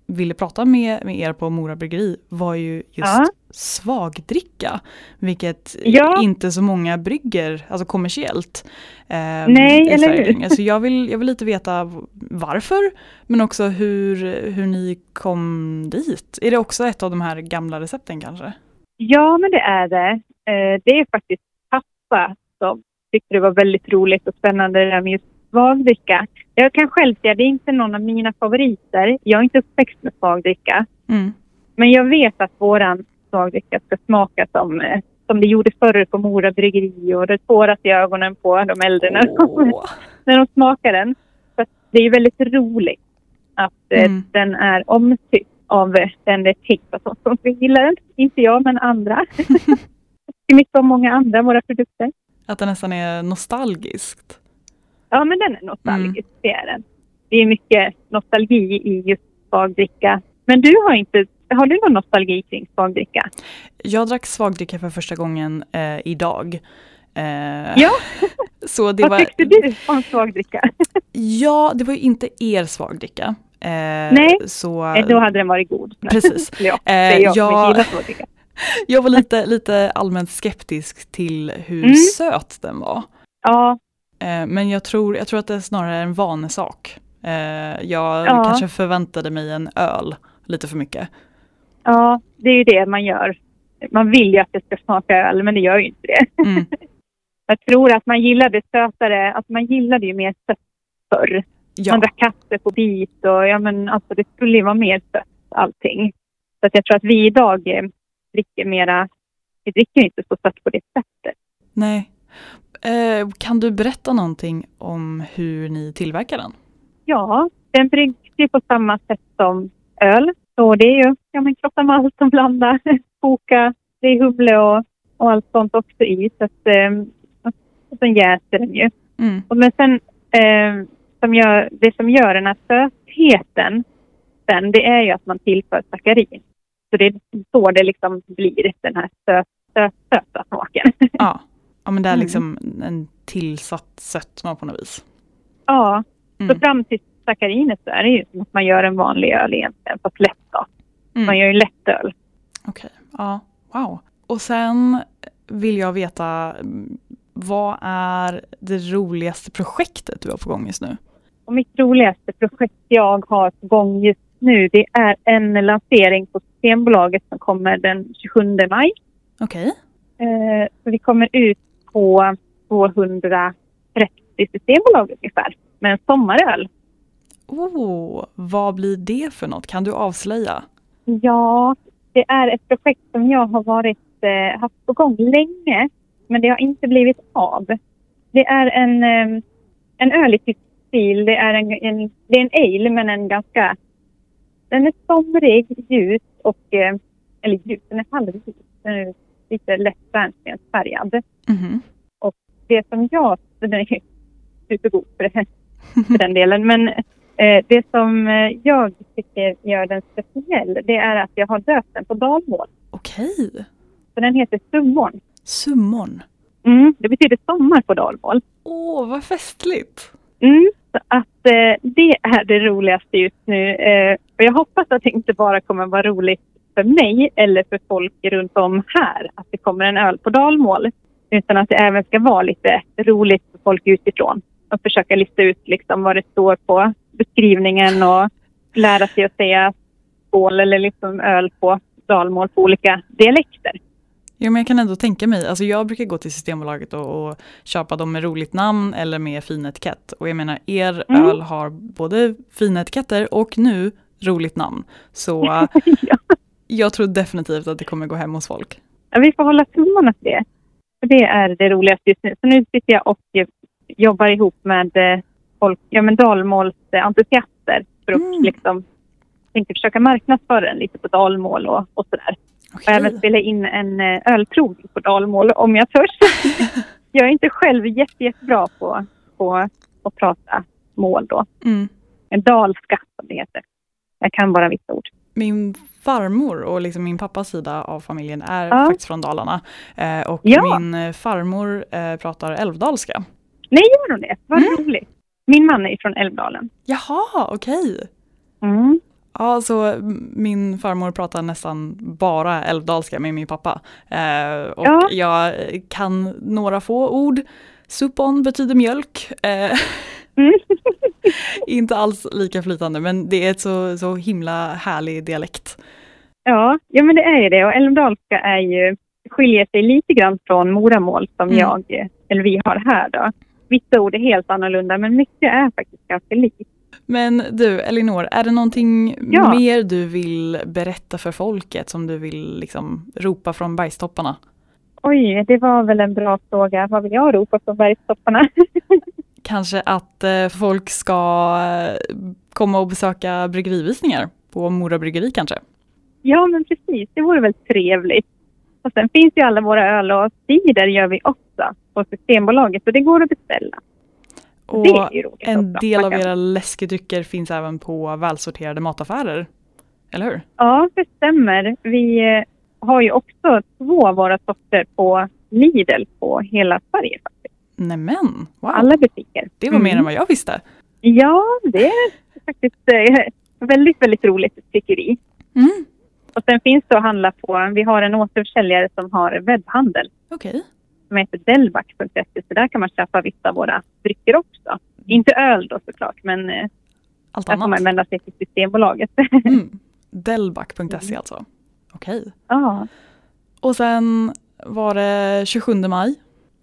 ville prata med, med er på Mora Bryggeri var ju just Ja. svagdricka. Vilket Ja. inte så många brygger, alltså kommersiellt. Eh, Nej, eller hur? Så jag vill, jag vill lite veta varför, men också hur, hur ni kom dit. Är det också ett av de här gamla recepten kanske? Ja, men det är det. Eh, det är faktiskt pappa som tyckte det var väldigt roligt och spännande det där med just svagdricka. Jag kan själv säga att det är inte någon av mina favoriter. Jag är inte uppväxt med svagdricka. Mm. Men jag vet att våran svagdricka ska smaka som, eh, som det gjorde förr på Mora bryggeri och det tåras i ögonen på de äldre när, de, Åh. när de smakar den. Så det är väldigt roligt att eh, Mm. den är omtyckt av eh, den det är tänkt att de som gillar den. Inte jag, men andra. Det är mycket om många andra våra produkter. Att det nästan är nostalgiskt. Ja, men den är nostalgisk, det är den. Det är mycket nostalgi i just svagdricka. Men du har inte, har du någon nostalgi kring svagdricka? Jag drack svagdricka för första gången eh, idag. Eh, Ja. Så det Vad var, tyckte du om svagdricka? Ja, det var ju inte er svagdricka. Eh, Nej. Så, Eh, Då hade den varit god. Precis. Ja, det Eh, är jag som jag- svagdricka. Jag var lite, lite allmänt skeptisk till hur Mm. söt den var. Ja, Eh, men jag tror, jag tror att det snarare är en vanesak. Eh, jag Ja. kanske förväntade mig en öl lite för mycket. ja, det är ju det man gör. Man vill ju att det ska smaka öl, men det gör ju inte det. Mm. Jag tror att man gillade sötare, att man gillade ju mer sött förr. Ja, Man drack kaffe på bit och ja men alltså det skulle ju vara mer sött allting. Så att jag tror att vi idag eh, dricker mera, vi dricker inte så sött på det sättet. nej. Eh, kan du berätta någonting om hur ni tillverkar den? Ja, den bryggs ju på samma sätt som öl. Så det är ju ja, men krossa malt och blanda, koka, det är humle och, och allt sånt också i. Så att, eh, och sen jäser den ju. Mm. Och men sen, eh, som gör, det som gör den här sötheten sen, det är ju att man tillför sackarin. Så det är så det liksom blir den här söt, söt, söta smaken. Ja. Ja men det är Mm. liksom en tillsatt sötma på något vis. Ja, så Mm. fram till saccarinet så är det ju som att man gör en vanlig öl egentligen, fast lätt då. Mm. Man gör ju lättöl. Okej, ja, wow. Och sen vill jag veta, mm, vad är det roligaste projektet du har på gång just nu? Och mitt roligaste projekt jag har på gång just nu det är en lansering på Systembolaget som kommer den 27 maj. Okej. Eh, så vi kommer ut på 230 Systembolag ungefär med en sommaröl. Oh, vad blir det för något? Kan du avslöja? Ja, det är ett projekt som jag har varit, eh, haft på gång länge men det har inte blivit av. Det är en, eh, en öl i tysk stil. Det är en, en, det är en ale men en ganska... Den är somrig, ljus och... Eh, eller ljus, den är halvljus. Den är lite lätt bärnstensfärgad. Mhm. det som jag, den är supergod för, det, för den delen, men eh, det som eh, jag tycker gör den speciell, det är att jag har döpt den på dalmål. Okej. Så den heter Summorn. Summon. Mm, det betyder sommar på dalmål. Åh, vad festligt. Mm, så att eh, det är det roligaste just nu. Eh, och jag hoppas att det inte bara kommer vara roligt för mig eller för folk runt om här att det kommer en öl på dalmål. Utan att det även ska vara lite roligt för folk utifrån. Och försöka lista ut liksom vad det står på beskrivningen och lära sig att säga skål eller liksom öl på dalmål på olika dialekter. Jo, men jag kan ändå tänka mig, alltså jag brukar gå till Systembolaget och, och köpa dem med roligt namn eller med fin etikett. Och jag menar, er Mm. öl har både fina etiketter och nu roligt namn. Så äh, ja. jag tror definitivt att det kommer gå hem hos folk. Ja, vi får hålla tummarna för det. För det är det roligaste just nu. Så nu sitter jag och eh, jobbar ihop med eh, folk, ja men dalmålsentusiaster för att Mm. liksom tänkte försöka marknadsföra den lite på dalmål och, och sådär. Och Okej. även spela in en eh, ölprovning på dalmål om jag törs. jag är inte själv jätte, jättebra på, på att prata mål då. Mm. En dalska som det heter. Jag kan bara vissa ord. Min farmor och liksom min pappas sida av familjen är Ja. faktiskt från Dalarna. Eh, och Ja. min eh, farmor eh, pratar älvdalska. Nej, gör hon det? Vad Mm. roligt. Min man är från Älvdalen. Jaha, okej. Mm. Ja, så mm, min farmor pratar nästan bara älvdalska med min pappa. Eh, och Ja. jag kan några få ord. Suppon betyder mjölk. Eh, Mm. inte alls lika flytande men det är ett så, så himla härlig dialekt. Ja, ja men det är ju det. Och älvdalska är ju, skiljer sig lite grann från moramål som Mm. jag, eller vi har här då. Vissa ord är helt annorlunda men mycket är faktiskt ganska likt. Men du Elinor, är det någonting Ja. mer du vill berätta för folket som du vill liksom ropa från bergstopparna? Oj, det var väl en bra fråga. Vad vill jag ropa från bergstopparna? Kanske att eh, folk ska eh, komma och besöka bryggerivisningar på Mora Bryggeri kanske? ja, men precis. Det vore väl trevligt. Och sen finns ju alla våra öl och cider gör vi också på Systembolaget och det går att beställa. Och en del av era läskedrycker finns även på välsorterade mataffärer. Eller hur? Ja, det stämmer. Vi eh, har ju också två av våra sorter på Lidl på hela Sverige. faktiskt. Nämen, wow. Alla butiker. det var mer Mm. än vad jag visste. Ja, det är faktiskt eh, väldigt, väldigt roligt tycker vi. Mm. Och sen finns det att handla på, vi har en återförsäljare som har webbhandel Okej. Som heter delback.se så där kan man köpa vissa av våra drycker också. Inte öl då såklart men eh, Allt där får man annat. vända sig till Systembolaget. Mm. Delback.se alltså. Okej. ja. Och sen var det 27 maj,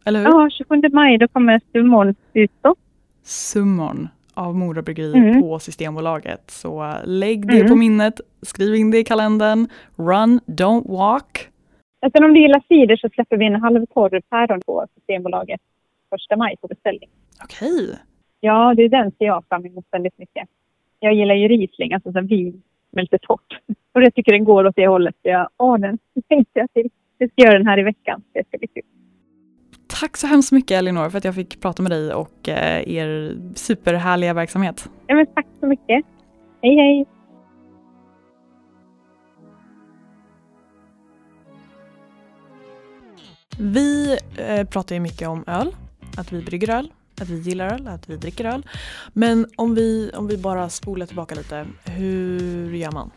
eller hur? ja, 27 maj då kommer Summorn ut då. Summorn av Mora Bryggeri Mm. på Systembolaget. Så äh, lägg det Mm. på minnet, skriv in det i kalendern. Run, don't walk. Sen om du gillar cider så släpper vi en halvtorr päron på Systembolaget första maj på beställning. Okej. Ja, det är den ser jag fram emot väldigt mycket. Jag gillar ju Riesling, alltså vin med lite torrt. Och jag tycker den går åt det hållet. Jag, åh, den tänkte jag till. Jag ska göra den här i veckan. Det ska bli kul. Tack så hemskt mycket Elinor för att jag fick prata med dig och eh, er superhärliga verksamhet. Ja, men tack så mycket. Hej, hej. Vi eh, pratar ju mycket om öl, att vi brygger öl, att vi gillar öl, att vi dricker öl. Men om vi, om vi bara spolar tillbaka lite, hur gör man?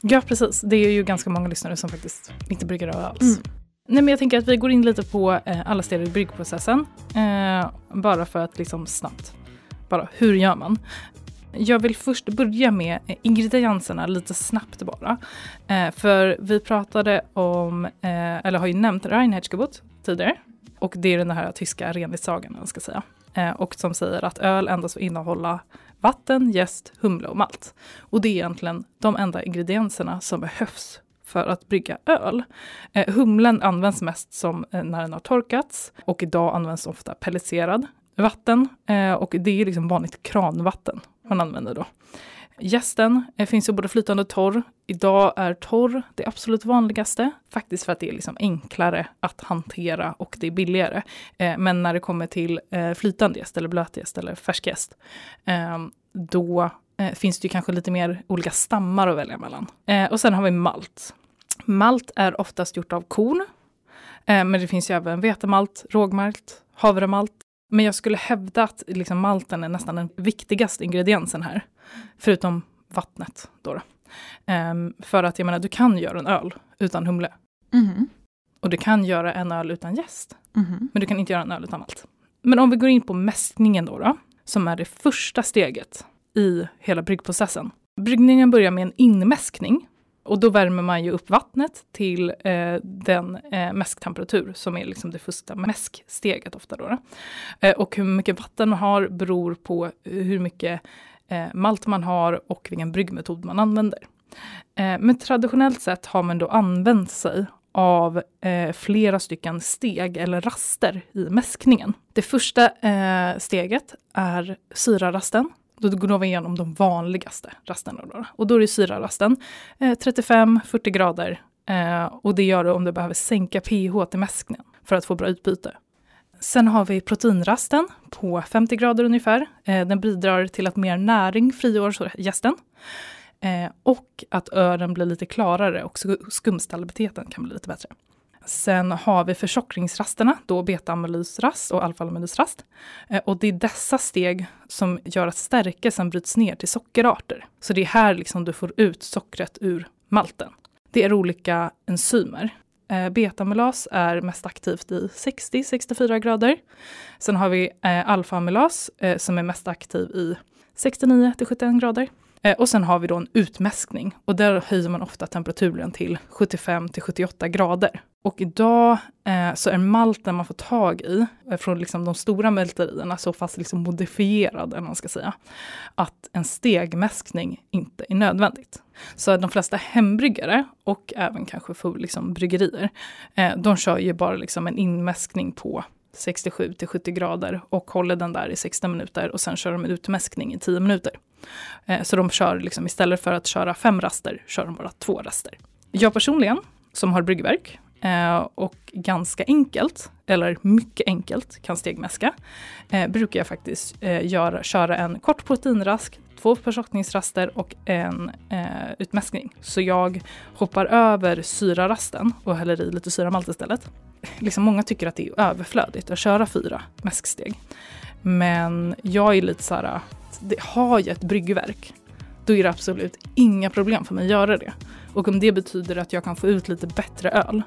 Ja, precis. Det är ju ganska många lyssnare som faktiskt inte brygger öl alls. Mm. Nej, men jag tänker att vi går in lite på eh, alla steg i bryggprocessen. Eh, bara för att liksom snabbt, bara hur gör man? Jag vill först börja med eh, ingredienserna lite snabbt bara. Eh, för vi pratade om, eh, eller har ju nämnt Reinheitsgebot tidigare. Och det är den här tyska renlighetssagan, man ska säga. Eh, och som säger att öl endast får innehålla vatten, jäst, humle och malt. Och det är egentligen de enda ingredienserna som behövs för att brygga öl. Eh, humlen används mest som eh, när den har torkats och idag används ofta pelletserad vatten eh, och det är liksom vanligt kranvatten man använder då. Jästen eh, finns ju både flytande och torr. Idag är torr det absolut vanligaste, faktiskt för att det är liksom enklare att hantera och det är billigare. Eh, men när det kommer till eh, flytande jäst eller blötjäst eller färskjäst, ehm, eh, då finns det ju kanske lite mer olika stammar att välja mellan. Och sen har vi malt. Malt är oftast gjort av korn, men det finns ju även vetemalt, rågmalt, havremalt. Men jag skulle hävda att liksom malten är nästan den viktigaste ingrediensen här, förutom vattnet. Då då. Ehm, för att jag menar, du kan göra en öl utan humle. Mhm. Och du kan göra en öl utan jäst. Mhm. Men du kan inte göra en öl utan malt. Men om vi går in på mäskningen då, då som är det första steget i hela bryggprocessen. Bryggningen börjar med en inmäskning. Och då värmer man ju upp vattnet till eh, den eh, mäsktemperatur som är liksom det första mäsksteget ofta. Då, då. Eh, och hur mycket vatten man har beror på hur mycket eh, malt man har och vilken bryggmetod man använder. Eh, men traditionellt sett har man då använt sig av eh, flera stycken steg eller raster i mäskningen. Det första eh, steget är syrarasten. Då går vi igenom de vanligaste rasterna. Då. Och då är det syrarasten eh, 35-40 grader. Eh, och det gör du om du behöver sänka pH till mäskningen för att få bra utbyte. Sen har vi proteinrasten på 50 grader ungefär. Eh, den bidrar till att mer näring frigörs hos jästen. Eh, och att ören blir lite klarare och skumstabiliteten kan bli lite bättre. Sen har vi förtjockningsrasterna, då beta-amylysrast och alfa-amylysrast. Eh, och det är dessa steg som gör att stärkelsen bryts ner till sockerarter. Så det är här liksom du får ut sockret ur malten. Det är olika enzymer. Eh, Beta-amylas är mest aktivt i 60-64 grader. Sen har vi eh, alfa-amylas som är mest aktiv i 69-71 grader. Och sen har vi då en utmäskning och där höjer man ofta temperaturen till 75 till 78 grader. Och idag eh, så är malten man får tag i eh, från liksom de stora mälterierna så fast liksom modifierad, eller vad man ska säga, att en stegmäskning inte är nödvändigt. Så de flesta hembryggare och även kanske för liksom bryggerier, eh, de kör ju bara liksom en inmäskning på 67 till 70 grader och håller den där i 60 minuter och sen kör de en utmäskning i 10 minuter. Eh, Så de kör liksom, istället för att köra fem raster, kör de bara två raster. Jag personligen, som har bryggverk Eh, och ganska enkelt, eller mycket enkelt, kan stegmäska, eh, brukar jag faktiskt eh, göra, köra en kort proteinrask, två försockningsraster och en eh, utmäskning. Så jag hoppar över syrarasten och häller i lite syramalt istället. Liksom många tycker att det är överflödigt att köra fyra mäsksteg. Men jag är lite så här, det har jag ett bryggverk, då är det absolut inga problem för mig att göra det. Och om det betyder att jag kan få ut lite bättre öl,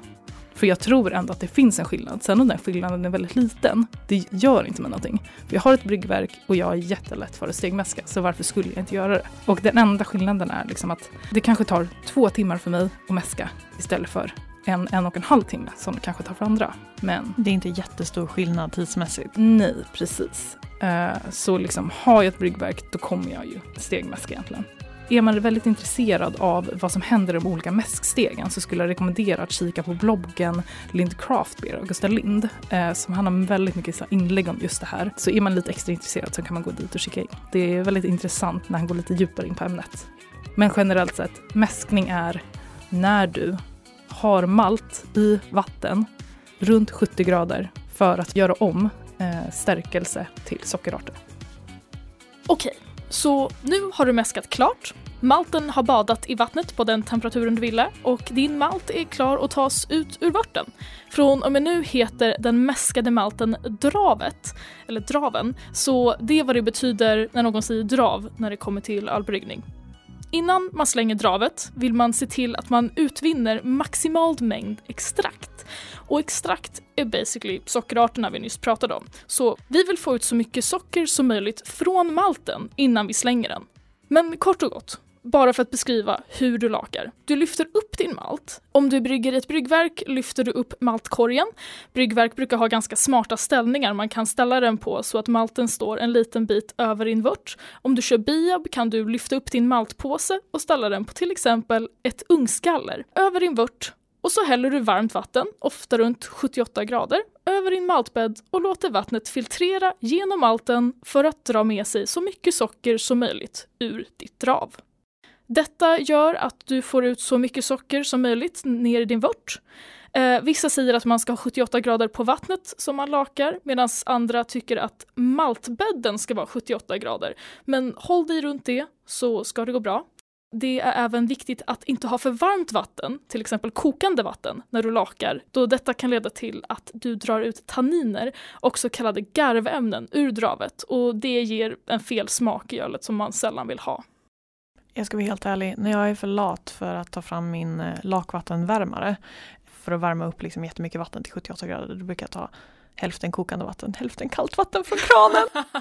för jag tror ändå att det finns en skillnad. Sen om den skillnaden är väldigt liten, det gör inte mig någonting. För jag har ett bryggverk och jag är jättelätt för att stegmäska, så varför skulle jag inte göra det? Och den enda skillnaden är liksom att det kanske tar två timmar för mig att mäska istället för en, en och en halv timme som det kanske tar för andra. Men Det är inte jättestor skillnad tidsmässigt. Nej, precis. Eh, så liksom, har jag ett bryggverk, då kommer jag ju stegmäska egentligen. Är man väldigt intresserad av vad som händer i de olika mäskstegen så skulle jag rekommendera att kika på bloggen Lind Craftbeer av Gustav Lind eh, som han har väldigt mycket så inlägg om just det här. Så är man lite extra intresserad så kan man gå dit och kika in. Det är väldigt intressant när han går lite djupare in på ämnet. Men generellt sett, mäskning är när du har malt i vatten runt 70 grader för att göra om eh, stärkelse till sockerarter. Okej, så nu har du mäskat klart. Malten har badat i vattnet på den temperaturen du ville och din malt är klar att tas ut ur vörten. Från och med nu heter den mäskade malten dravet, eller draven, så det är vad det betyder när någon säger drav när det kommer till ölbryggning. Innan man slänger dravet vill man se till att man utvinner maximal mängd extrakt. Och extrakt är basically sockerarterna vi nyss pratade om. Så vi vill få ut så mycket socker som möjligt från malten innan vi slänger den. Men kort och gott, bara för att beskriva hur du lakar. Du lyfter upp din malt. Om du brygger i ett bryggverk lyfter du upp maltkorgen. Bryggverk brukar ha ganska smarta ställningar man kan ställa den på så att malten står en liten bit över din vört. Om du kör biab kan du lyfta upp din maltpåse och ställa den på till exempel ett ugnsgaller över din vört och så häller du varmt vatten, ofta runt 78 grader, över din maltbädd och låter vattnet filtrera genom malten för att dra med sig så mycket socker som möjligt ur ditt drav. Detta gör att du får ut så mycket socker som möjligt ner i din vört. Eh, vissa säger att man ska ha 78 grader på vattnet som man lakar medan andra tycker att maltbädden ska vara 78 grader. Men håll dig runt det så ska det gå bra. Det är även viktigt att inte ha för varmt vatten, till exempel kokande vatten, när du lakar då detta kan leda till att du drar ut tanniner och så kallade garvämnen ur dravet och det ger en fel smak i ölet som man sällan vill ha. Jag ska vara helt ärlig, när jag är för lat för att ta fram min eh, lakvattenvärmare för att värma upp liksom jättemycket vatten till 78 grader, då brukar jag ta hälften kokande vatten, hälften kallt vatten från kranen.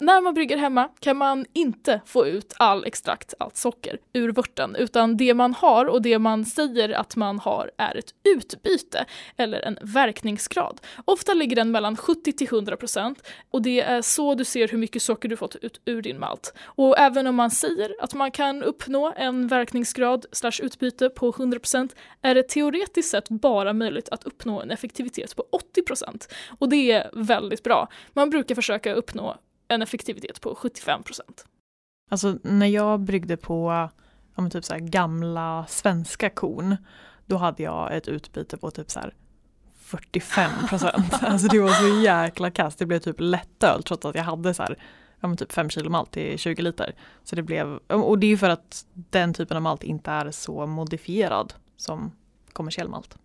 När man brygger hemma kan man inte få ut all extrakt, allt socker, ur vörten utan det man har och det man säger att man har är ett utbyte eller en verkningsgrad. Ofta ligger den mellan 70 till 100 procent och det är så du ser hur mycket socker du fått ut ur din malt. Och även om man säger att man kan uppnå en verkningsgrad slash utbyte på 100 procent är det teoretiskt sett bara möjligt att uppnå en effektivitet på 80 procent. Och det är väldigt bra. Man brukar försöka uppnå en effektivitet på 75 procent. Alltså när jag bryggde på ja, typ så gamla svenska korn, då hade jag ett utbyte på typ så 45 procent. alltså det var så jäkla kast. Det blev typ lättöl trots att jag hade så här, ja, typ 5 kilo malt i 20 liter. Så det blev, och det är ju för att den typen av malt inte är så modifierad som kommersiell malt.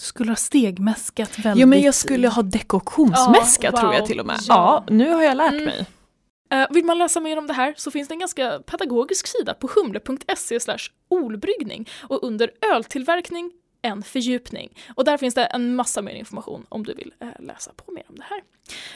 Du skulle ha stegmäskat väldigt. Jo men jag skulle ha dekoktionsmäskat Ja, tror jag wow. till och med. Ja. Ja, nu har jag lärt Mm. mig. Eh, vill man läsa mer om det här så finns det en ganska pedagogisk sida på humle.se olbryggning och under öltillverkning en fördjupning. Och där finns det en massa mer information om du vill eh, läsa på mer om det här.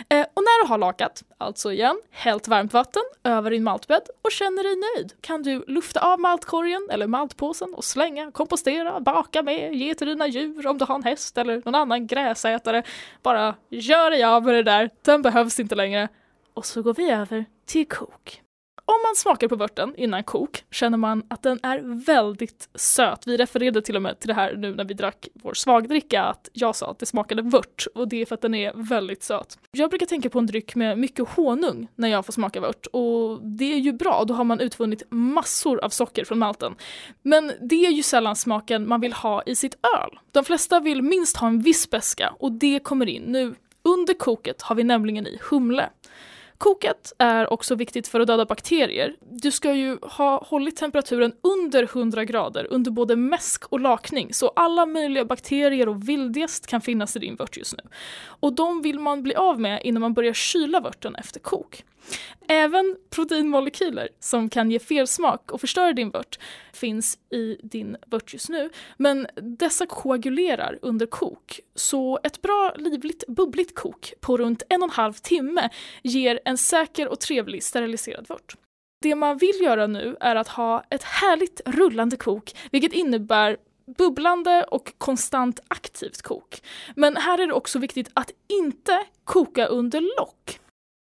Eh, och när du har lakat, alltså igen, hällt varmt vatten över din maltbädd och känner dig nöjd kan du lufta av maltkorgen eller maltpåsen och slänga, kompostera, baka med, ge till dina djur om du har en häst eller någon annan gräsätare. Bara gör dig av med det där, den behövs inte längre. Och så går vi över till kok. Om man smakar på vörten innan kok känner man att den är väldigt söt. Vi refererade till och med till det här nu när vi drack vår svagdricka att jag sa att det smakade vört och det är för att den är väldigt söt. Jag brukar tänka på en dryck med mycket honung när jag får smaka vört och det är ju bra, då har man utvunnit massor av socker från malten. Men det är ju sällan smaken man vill ha i sitt öl. De flesta vill minst ha en viss beska och det kommer in nu. Under koket har vi nämligen i humle. Koket är också viktigt för att döda bakterier. Du ska ju ha hållit temperaturen under 100 grader under både mäsk och lakning så alla möjliga bakterier och vildgäst kan finnas i din vört just nu. Och de vill man bli av med innan man börjar kyla vörten efter kok. Även proteinmolekyler som kan ge felsmak och förstöra din vört finns i din vört just nu. Men dessa koagulerar under kok. Så ett bra livligt bubbligt kok på runt en och en halv timme ger en säker och trevlig steriliserad vört. Det man vill göra nu är att ha ett härligt rullande kok, vilket innebär bubblande och konstant aktivt kok. Men här är det också viktigt att inte koka under lock.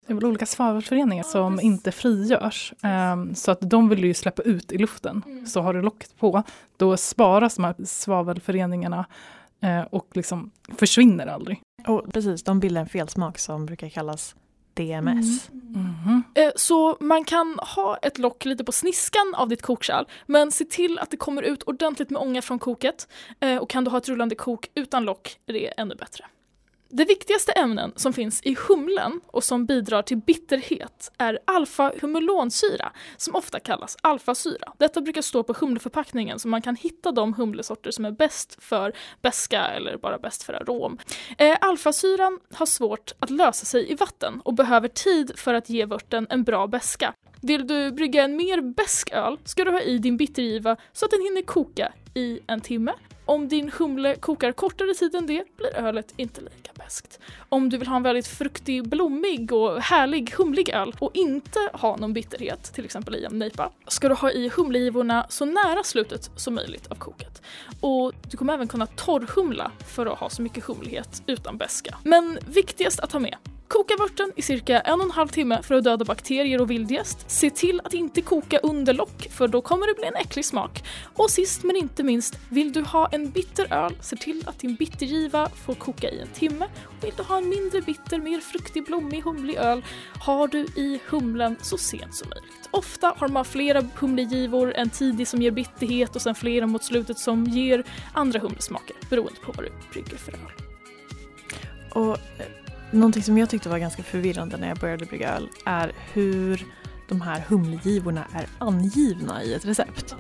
Det är väl olika svavelföreningar som inte frigörs. Ehm, så att de vill ju släppa ut i luften. Mm. Så har du locket på, då sparas de här svavelföreningarna eh, och liksom försvinner aldrig. Och precis, de bildar en felsmak som brukar kallas DMS. Mhm. Eh, Så man kan ha ett lock lite på sniskan av ditt kokkärl men se till att det kommer ut ordentligt med ånga från koket. Eh, Och kan du ha ett rullande kok utan lock är det ännu bättre. De viktigaste ämnen som finns i humlen och som bidrar till bitterhet är alfa-humulonsyra som ofta kallas alfasyra. Detta brukar stå på humleförpackningen så man kan hitta de humlesorter som är bäst för beska eller bara bäst för arom. Eh, alfasyran har svårt att lösa sig i vatten och behöver tid för att ge vörten en bra beska. Vill du brygga en mer besk öl ska du ha i din bittergiva så att den hinner koka i en timme. Om din humle kokar kortare tid än det blir ölet inte lika beskt. Om du vill ha en väldigt fruktig, blommig och härlig humlig öl och inte ha någon bitterhet, till exempel i en nejpa, ska du ha i humlegivorna så nära slutet som möjligt av koket. Och du kommer även kunna torrhumla för att ha så mycket humlighet utan beska. Men viktigast att ha med, Koka vörten i cirka en och en halv timme för att döda bakterier och vildgäst. Se till att inte koka under lock för då kommer det bli en äcklig smak. Och sist men inte minst, vill du ha en bitter öl, se till att din bittergiva får koka i en timme. Vill du ha en mindre bitter, mer fruktig, blommig, humlig öl har du i humlen så sent som möjligt. Ofta har man flera humlegivor, en tidig som ger bitterhet och sen flera mot slutet som ger andra humlesmaker beroende på vad du brygger för öl. Och eh, någonting som jag tyckte var ganska förvirrande när jag började brygga öl är hur de här humlegivorna är angivna i ett recept.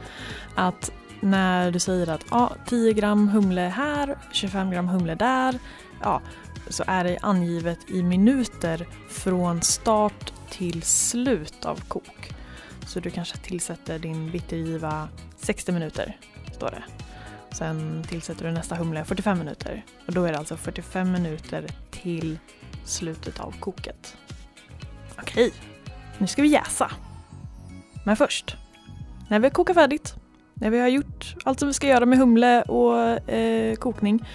Att när du säger att ja, 10 gram humle här, 25 gram humle där, ja, så är det angivet i minuter från start till slut av kok. Så du kanske tillsätter din bittergiva 60 minuter, står det. Sen tillsätter du nästa humle 45 minuter. Och då är det alltså 45 minuter till slutet av koket. Okej, nu ska vi jäsa. Men först, när vi har kokat färdigt, när vi har gjort allt som vi ska göra med humle och eh, kokning,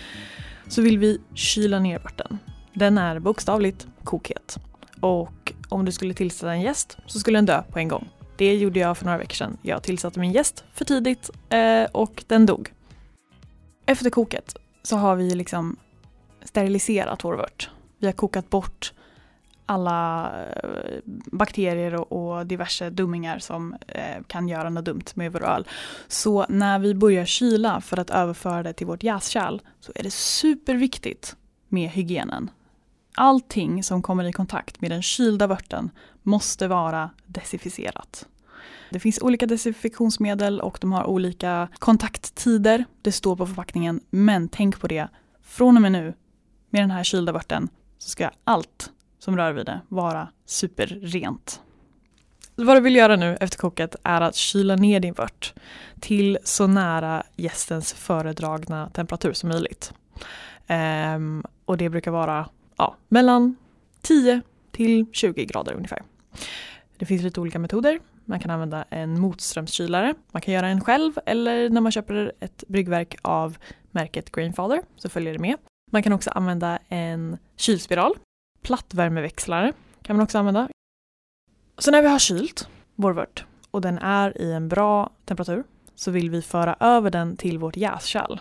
så vill vi kyla ner vörten. Den är bokstavligt kokhet. Och om du skulle tillsätta en gäst så skulle den dö på en gång. Det gjorde jag för några veckor sedan. Jag tillsatte min gäst för tidigt eh, och den dog. Efter koket så har vi liksom steriliserat vår vört. Vi har kokat bort alla eh, bakterier och, diverse dummingar som eh, kan göra något dumt med vår öl. Så när vi börjar kyla för att överföra det till vårt jäskärl så är det superviktigt med hygienen. Allting som kommer i kontakt med den kylda vörten måste vara desinficerat. Det finns olika desinfektionsmedel och de har olika kontakttider. Det står på förpackningen, men tänk på det. Från och med nu, med den här kylda vörten, så ska allt som rör vid det vara superrent. Vad du vill göra nu efter koket är att kyla ner din vört till så nära gästens föredragna temperatur som möjligt. Ehm, och det brukar vara ja, mellan 10 till 20 grader ungefär. Det finns lite olika metoder. Man kan använda en motströmskylare. Man kan göra en själv eller när man köper ett bryggverk av märket Grainfather så följer det med. Man kan också använda en kylspiral. Plattvärmeväxlare kan man också använda. Så när vi har kylt vår vört och den är i en bra temperatur så vill vi föra över den till vårt jäskärl.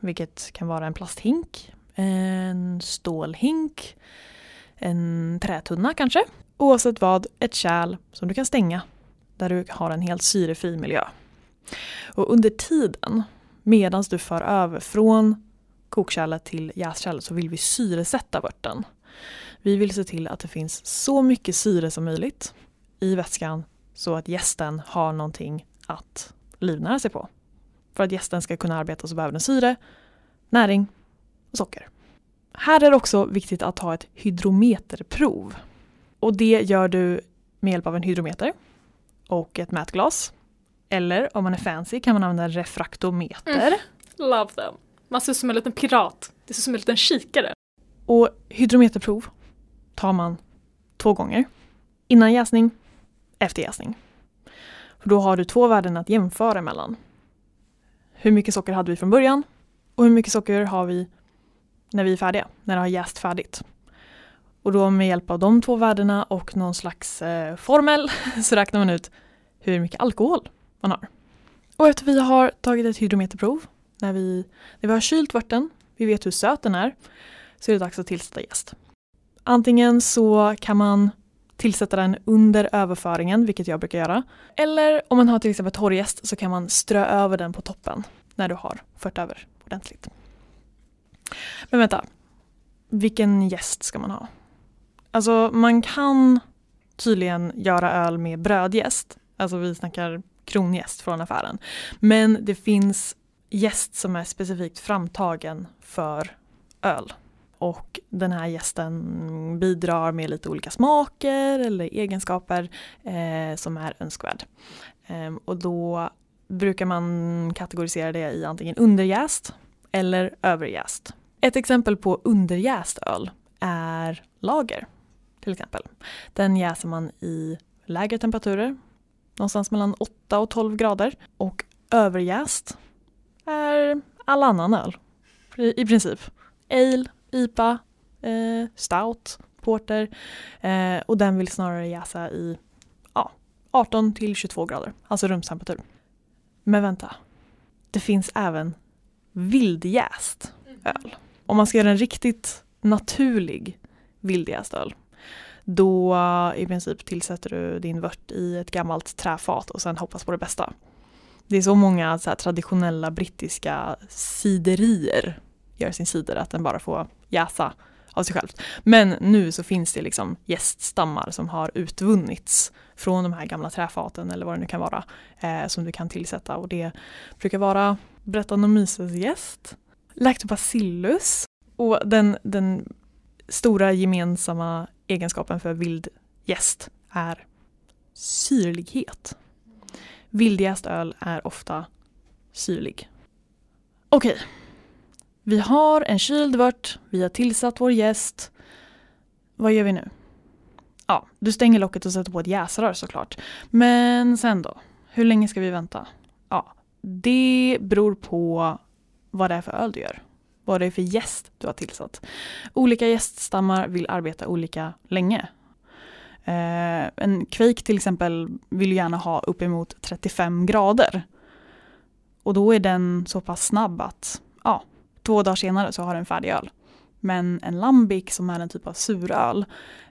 Vilket kan vara en plasthink, en stålhink, en trätunna kanske. Oavsett vad, ett kärl som du kan stänga där du har en helt syrefri miljö. Och under tiden, medan du för över från kokkärlet till jäskärlet så vill vi syresätta vörten. Vi vill se till att det finns så mycket syre som möjligt i vätskan så att gästen har någonting att livnära sig på. För att gästen ska kunna arbeta så behöver den syre, näring och socker. Här är det också viktigt att ta ett hydrometerprov. Och det gör du med hjälp av en hydrometer och ett mätglas. Eller om man är fancy kan man använda en refraktometer. Mm. Love them. Man ser ut som en liten pirat. Det ser ut som en liten kikare. Och hydrometerprov tar man två gånger. Innan jäsning, efter jäsning. För då har du två värden att jämföra mellan. Hur mycket socker hade vi från början och hur mycket socker har vi när vi är färdiga, när det har jäst färdigt. Och då med hjälp av de två värdena och någon slags eh, formel så räknar man ut hur mycket alkohol man har. Och efter vi har tagit ett hydrometerprov, när vi, när vi har kylt vörten, vi vet hur söt den är, så är det dags att tillsätta jäst. Antingen så kan man tillsätta den under överföringen, vilket jag brukar göra. Eller om man har till exempel torrjäst så kan man strö över den på toppen när du har fört över ordentligt. Men vänta. vilken jäst ska man ha? Alltså man kan tydligen göra öl med brödjäst, Alltså vi snackar kronjäst från affären. Men det finns gäst som är specifikt framtagen för öl. Och den här gästen bidrar med lite olika smaker eller egenskaper eh, som är önskvärd. Eh, och då brukar man kategorisera det i antingen underjäst eller överjäst. Ett exempel på underjäst öl är lager till exempel. Den jäser man i lägre temperaturer, någonstans mellan 8 och 12 grader. Och överjäst är all annan öl i princip. Ale, IPA, eh, stout, porter eh, och den vill snarare jäsa i ja, 18 till 22 grader, alltså rumstemperatur. Men vänta, det finns även vildjäst öl. Om man ska göra en riktigt naturlig vildjäst öl då eh, i princip tillsätter du din vört i ett gammalt träfat och sen hoppas på det bästa. Det är så många så traditionella brittiska siderier gör sin cider att den bara får jäsa av sig själv. Men nu så finns det liksom gäststammar som har utvunnits från de här gamla träfaten eller vad det nu kan vara eh, som du kan tillsätta och det brukar vara Brettanomyces gäst, Lactobacillus och den, den stora gemensamma egenskapen för vild gäst är syrlighet. Vildjäst öl är ofta syrlig. Okej, vi har en kyld vört, vi har tillsatt vår gäst. Vad gör vi nu? Ja, du stänger locket och sätter på ett jäsrör såklart. Men sen då? Hur länge ska vi vänta? Ja, det beror på vad det är för öl du gör vad det är för gäst du har tillsatt. Olika gäststammar vill arbeta olika länge. Eh, en kvik till exempel vill gärna ha uppemot 35 grader. Och då är den så pass snabb att ja, två dagar senare så har den färdig öl. Men en lambic som är en typ av suröl,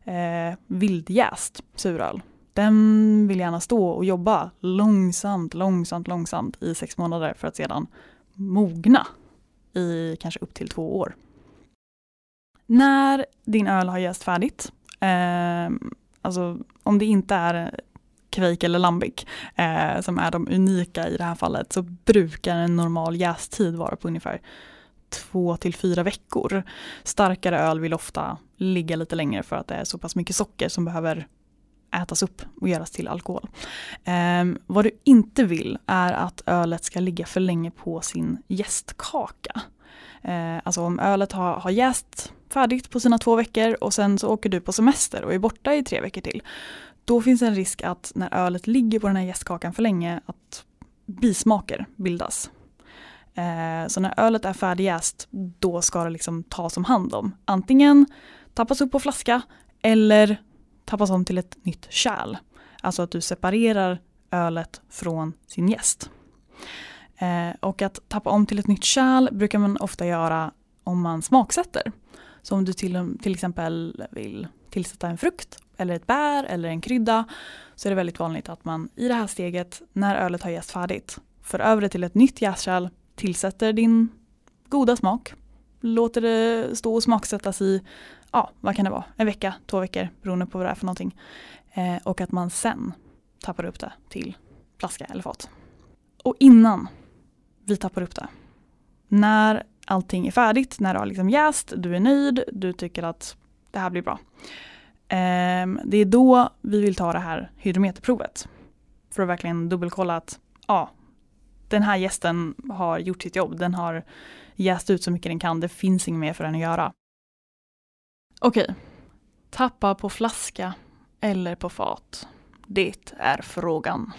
eh, vildjäst suröl, den vill gärna stå och jobba långsamt, långsamt, långsamt i sex månader för att sedan mogna i kanske upp till två år. När din öl har jäst färdigt, eh, alltså om det inte är Kveik eller Lambic eh, som är de unika i det här fallet så brukar en normal jästid vara på ungefär två till fyra veckor. Starkare öl vill ofta ligga lite längre för att det är så pass mycket socker som behöver ätas upp och göras till alkohol. Eh, vad du inte vill är att ölet ska ligga för länge på sin jästkaka. Eh, alltså om ölet har, har jäst färdigt på sina två veckor och sen så åker du på semester och är borta i tre veckor till. Då finns en risk att när ölet ligger på den här jästkakan för länge att bismaker bildas. Eh, så när ölet är färdigjäst då ska det liksom tas om hand om. Antingen tappas upp på flaska eller tappas om till ett nytt kärl. Alltså att du separerar ölet från sin gäst. Eh, och att tappa om till ett nytt kärl brukar man ofta göra om man smaksätter. Så om du till, till exempel vill tillsätta en frukt eller ett bär eller en krydda så är det väldigt vanligt att man i det här steget när ölet har jäst färdigt för över det till ett nytt jäskärl, tillsätter din goda smak, låter det stå och smaksättas i ja, vad kan det vara, en vecka, två veckor beroende på vad det är för någonting. Eh, och att man sen tappar upp det till flaska eller fat. Och innan vi tappar upp det, när allting är färdigt, när det har liksom jäst, du är nöjd, du tycker att det här blir bra. Ehm, det är då vi vill ta det här hydrometerprovet. För att verkligen dubbelkolla att ja, den här gästen har gjort sitt jobb, den har jäst ut så mycket den kan, det finns inget mer för den att göra. Okej. Tappa på flaska eller på fat? Det är frågan.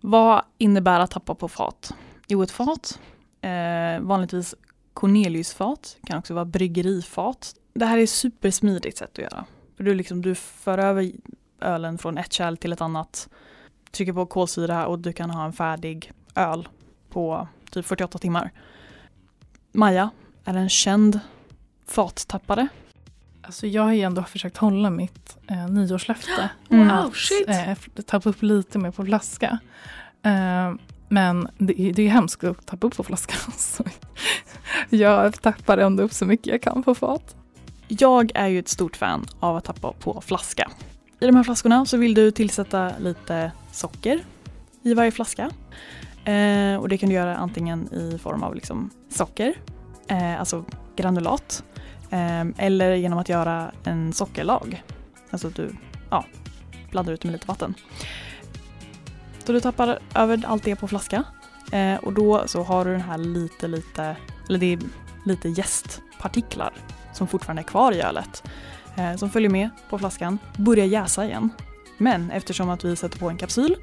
Vad innebär att tappa på fat? Jo, ett fat, eh, vanligtvis Corneliusfat, kan också vara bryggerifat. Det här är ett supersmidigt sätt att göra. För du, liksom, du för över ölen från ett kärl till ett annat, trycker på kolsyra och du kan ha en färdig öl på typ 48 timmar. Maja är en känd fattappare. Alltså jag har ju ändå försökt hålla mitt eh, nyårslöfte. Mm. Att shit. eh, tappa upp lite mer på flaska. Eh, men det, det är hemskt att tappa upp på flaska. Alltså. Jag tappar ändå upp så mycket jag kan på fat. Jag är ju ett stort fan av att tappa på flaska. I de här flaskorna så vill du tillsätta lite socker i varje flaska. Eh, och det kan du göra antingen i form av liksom socker, eh, alltså granulat, Ehm, eller genom att göra en sockerlag. Alltså att du ja, blandar ut det med lite vatten. Så du tappar över allt det på flaska eh, och då så har du den här lite, lite, eller det är lite jästpartiklar som fortfarande är kvar i ölet eh, som följer med på flaskan, börjar jäsa igen. Men eftersom att vi sätter på en kapsyl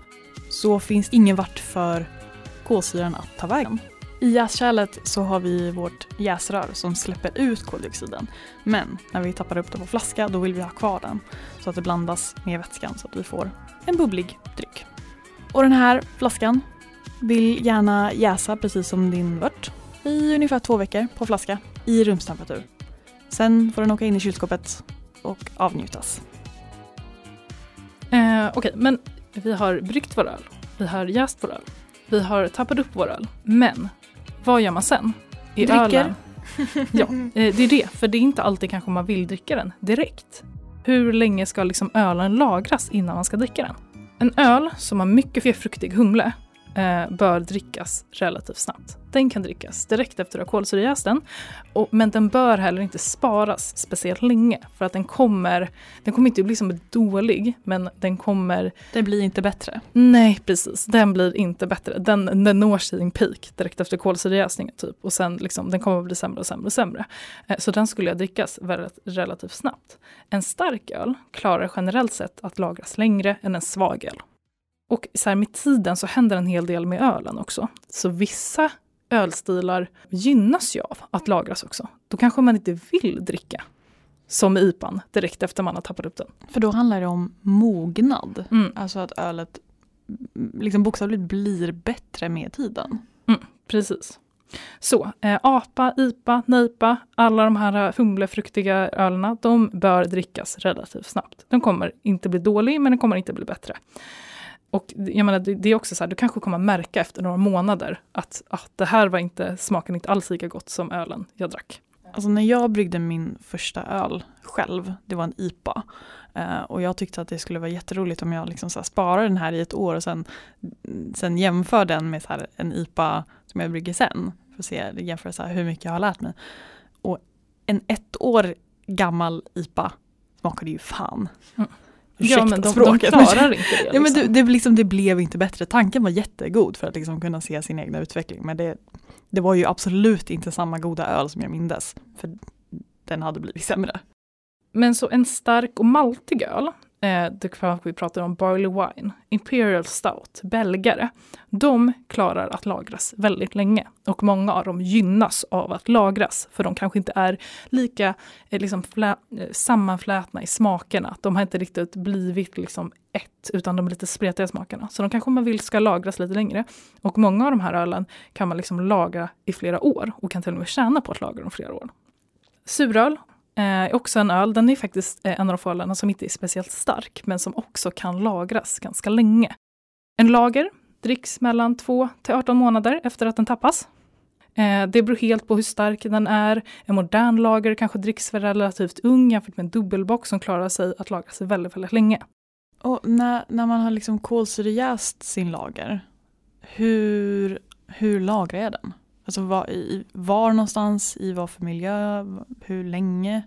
så finns ingen vart för kolsyran att ta vägen. I jäskärlet så har vi vårt jäsrör som släpper ut koldioxiden. Men när vi tappar upp det på flaska då vill vi ha kvar den så att det blandas med vätskan så att vi får en bubblig dryck. Och den här flaskan vill gärna jäsa precis som din vört i ungefär två veckor på flaska i rumstemperatur. Sen får den åka in i kylskåpet och avnjutas. Eh, Okej, men vi har bryggt vår öl. Vi har jäst vår öl. Vi har tappat upp vår öl. Men vad gör man sen? I Dricker. ölen? Ja, eh, det är det. För det är inte alltid kanske man vill dricka den direkt. Hur länge ska liksom ölen lagras innan man ska dricka den? En öl som har mycket fruktig humle eh, bör drickas relativt snabbt. Den kan drickas direkt efter att ha kolsyrejäst den. Och, men den bör heller inte sparas speciellt länge för att den kommer, den kommer inte bli som dålig men den kommer Det blir inte bättre. Nej, precis. Den blir inte bättre. Den, den når sin peak direkt efter kolsyrejäsningen typ. Och sen liksom, den kommer bli sämre och sämre och sämre. Eh, Så den skulle jag drickas relativt snabbt. En stark öl klarar generellt sett att lagras längre än en svag öl. Och så här, med tiden så händer en hel del med ölen också. Så vissa ölstilar gynnas ju av att lagras också. Då kanske man inte vill dricka som IPAn direkt efter man har tappat upp den. För då handlar det om mognad. Mm. Alltså att ölet mm, liksom bokstavligt blir bättre med tiden. Precis. Så, eh, apa, IPA, NIPA, alla de här humlefruktiga ölerna, de bör drickas relativt snabbt. Den kommer inte bli dålig, men den kommer inte bli bättre. Och jag menar, det, det är också så här, du kanske kommer märka efter några månader att ah, det här var inte, smaken inte alls lika gott som ölen jag drack. Alltså när jag bryggde min första öl själv, det var en IPA. Eh, och jag tyckte att det skulle vara jätteroligt om jag liksom så sparar den här i ett år och sen, sen jämför den med så en IPA som jag brygger sen. För att se, jämföra så hur mycket jag har lärt mig. Och en ett år gammal IPA smakade ju fan. Mm. Ursäkta ja, men de, de språket. klarar inte det. Ja, men liksom. det, det, liksom, det blev inte bättre. Tanken var jättegod för att liksom kunna se sin egna utveckling. Men det, det var ju absolut inte samma goda öl som jag mindes. För den hade blivit sämre. Men så en stark och maltig öl, eh, det vi pratar om Barley Wine, Imperial Stout, belgare, de klarar att lagras väldigt länge. Och många av dem gynnas av att lagras, för de kanske inte är lika eh, liksom flä, eh, sammanflätna i smakerna. De har inte riktigt blivit liksom ett, utan de är lite spretiga i smakerna. Så de kanske man vill ska lagras lite längre. Och många av de här ölen kan man liksom lagra i flera år och kan till och med tjäna på att lagra dem flera år. Suröl eh, också en öl. Den är faktiskt eh, en av de få ölerna som inte är speciellt stark, men som också kan lagras ganska länge. En lager dricks mellan 2 till 18 månader efter att den tappas. Eh, det beror helt på hur stark den är. En modern lager kanske dricks för relativt ung jämfört med en dubbelbock som klarar sig att lagra sig väldigt, väldigt länge. Och när, när man har liksom kolsyrejäst sin lager, hur, hur lagrar jag den? Alltså var, i, var någonstans, i vad för miljö, hur länge?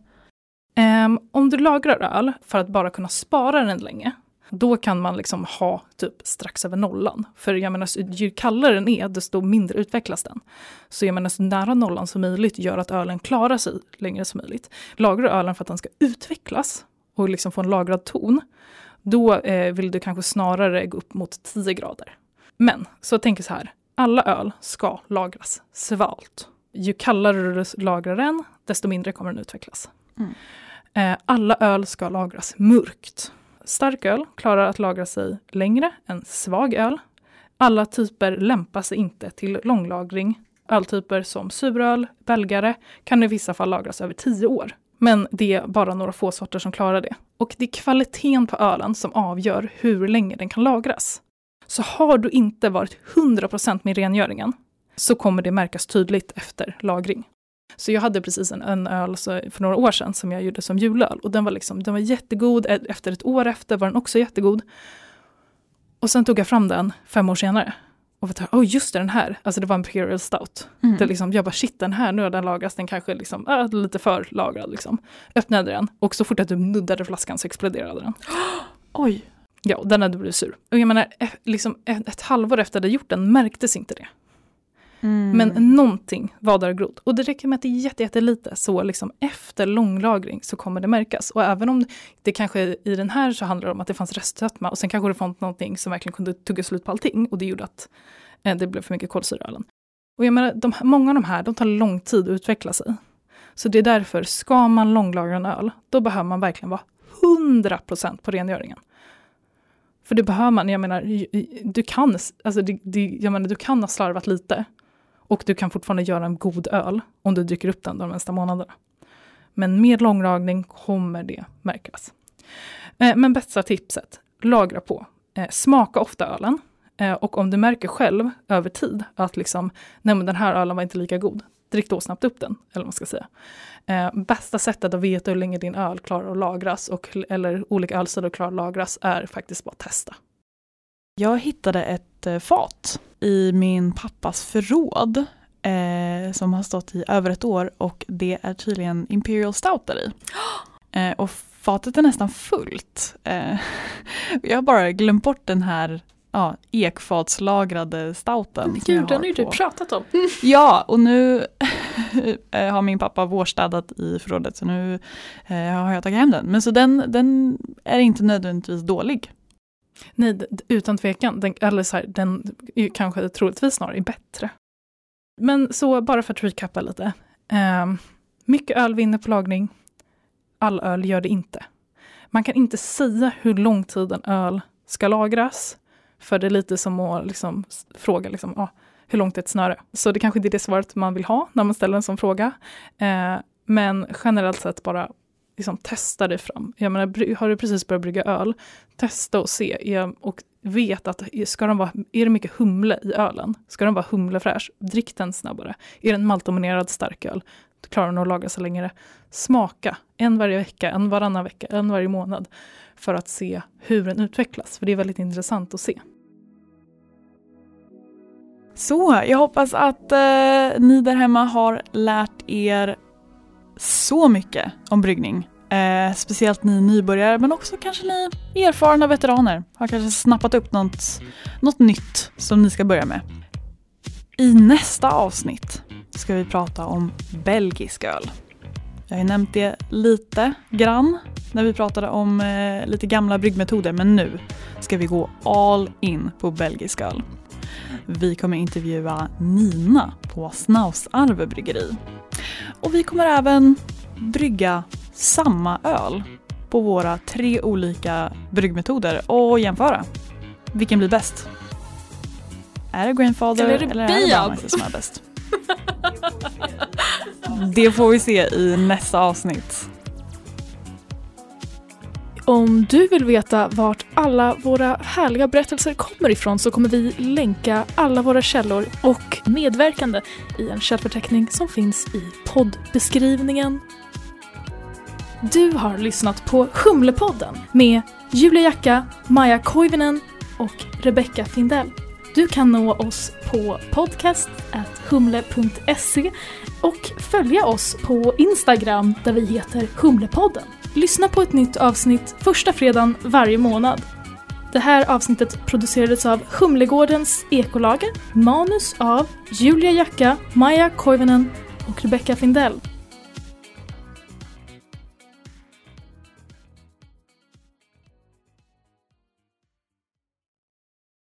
Um, om du lagrar öl för att bara kunna spara den länge, då kan man liksom ha typ strax över nollan. För jag menar, ju kallare den är, desto mindre utvecklas den. Så jag menar, så nära nollan som möjligt gör att ölen klarar sig längre som möjligt. Lagrar du ölen för att den ska utvecklas och liksom få en lagrad ton, då eh, vill du kanske snarare gå upp mot 10 grader. Men, så tänk så här, alla öl ska lagras svalt. Ju kallare du lagrar den, desto mindre kommer den utvecklas. Mm. Eh, alla öl ska lagras mörkt. Stark öl klarar att lagra sig längre än svag öl. Alla typer lämpar sig inte till långlagring. Öltyper som suröl, belgare kan i vissa fall lagras över 10 år. Men det är bara några få sorter som klarar det. Och det är kvaliteten på ölen som avgör hur länge den kan lagras. Så har du inte varit 100% med rengöringen så kommer det märkas tydligt efter lagring. Så jag hade precis en, en öl så, för några år sedan som jag gjorde som julöl och den var, liksom, den var jättegod. E- Efter ett år efter var den också jättegod. Och sen tog jag fram den fem år senare. Och vet du, oh just det, den här, alltså det var Imperial Stout. Mm. Det liksom, jag bara shit den här, nu har den lagrats, den kanske liksom, äh, lite för lagrad. Liksom. Öppnade den och så fort jag typ nuddade flaskan så exploderade den. Oj. Ja, och den hade blivit sur. Och jag menar, e- liksom ett, ett halvår efter att jag gjort den märktes inte det. Mm. Men någonting var där och grott. Och det räcker med att det är jätte, jättelite, så liksom efter långlagring så kommer det märkas. Och även om det kanske i den här så handlar det om att det fanns restsötma och sen kanske det fanns någonting som verkligen kunde tugga slut på allting och det gjorde att eh, det blev för mycket kolsyra i ölen. Och jag menar, de, många av de här de tar lång tid att utveckla sig. Så det är därför, ska man långlagra en öl, då behöver man verkligen vara 100% på rengöringen. För det behöver man, jag menar, du kan, alltså det, det, jag menar, du kan ha slarvat lite och du kan fortfarande göra en god öl om du dricker upp den de nästa månaderna. Men med långlagring kommer det märkas. Eh, men bästa tipset, lagra på. Eh, smaka ofta ölen. Eh, och om du märker själv över tid att liksom, nej men den här ölen var inte lika god, drick då snabbt upp den. Eller vad man ska säga. Eh, bästa sättet att veta hur länge din öl klarar att lagras och, eller olika ölstilar klarar att lagras är faktiskt bara att testa. Jag hittade ett eh, fat i min pappas förråd eh, som har stått i över ett år och det är tydligen Imperial Stout där i. Eh, och fatet är nästan fullt. Eh, jag har bara glömt bort den här ja, ekfatslagrade stouten. Men gud, den har ju du pratat om. Ja, och nu eh, har min pappa vårstädat i förrådet så nu eh, har jag tagit hem den. Men så den, den är inte nödvändigtvis dålig. Nej, utan tvekan. Den, eller så här, den är kanske troligtvis snarare bättre. Men så bara för att recappa lite. Eh, mycket öl vinner på lagring. All öl gör det inte. Man kan inte säga hur lång tid en öl ska lagras. För det är lite som att liksom, fråga liksom, ah, hur långt är ett snöre? Så det kanske inte är det svaret man vill ha när man ställer en sån fråga. Eh, men generellt sett bara liksom, testa dig fram. Jag menar, har du precis börjat brygga öl, testa och se och vet att ska de vara, är det mycket humle i ölen, ska den vara humlefräsch, drick den snabbare. Är det en maltdominerad starköl, då klarar den att lagra sig längre. Smaka en varje vecka, en varannan vecka, en varje månad för att se hur den utvecklas, för det är väldigt intressant att se. Så, jag hoppas att eh, ni där hemma har lärt er så mycket om bryggning. Eh, speciellt ni nybörjare men också kanske ni erfarna veteraner har kanske snappat upp något, något nytt som ni ska börja med. I nästa avsnitt ska vi prata om belgisk öl. Jag har ju nämnt det lite grann när vi pratade om eh, lite gamla bryggmetoder men nu ska vi gå all in på belgisk öl. Vi kommer intervjua Nina på Snausarve bryggeri. Och vi kommer även brygga samma öl på våra tre olika bryggmetoder och jämföra. Vilken blir bäst? Är det Grandfather Eller är det eller är det som är bäst? Det får vi se i nästa avsnitt. Om du vill veta vart alla våra härliga berättelser kommer ifrån så kommer vi länka alla våra källor och medverkande i en källförteckning som finns i poddbeskrivningen. Du har lyssnat på Humlepodden med Julia Jacka, Maja Koivinen och Rebecca Findell. Du kan nå oss på podcast.humle.se och följa oss på Instagram där vi heter Humlepodden. Lyssna på ett nytt avsnitt första fredagen varje månad. Det här avsnittet producerades av Humlegårdens ekolager, manus av Julia Jacka, Maja Koivunen och Rebecca Findell.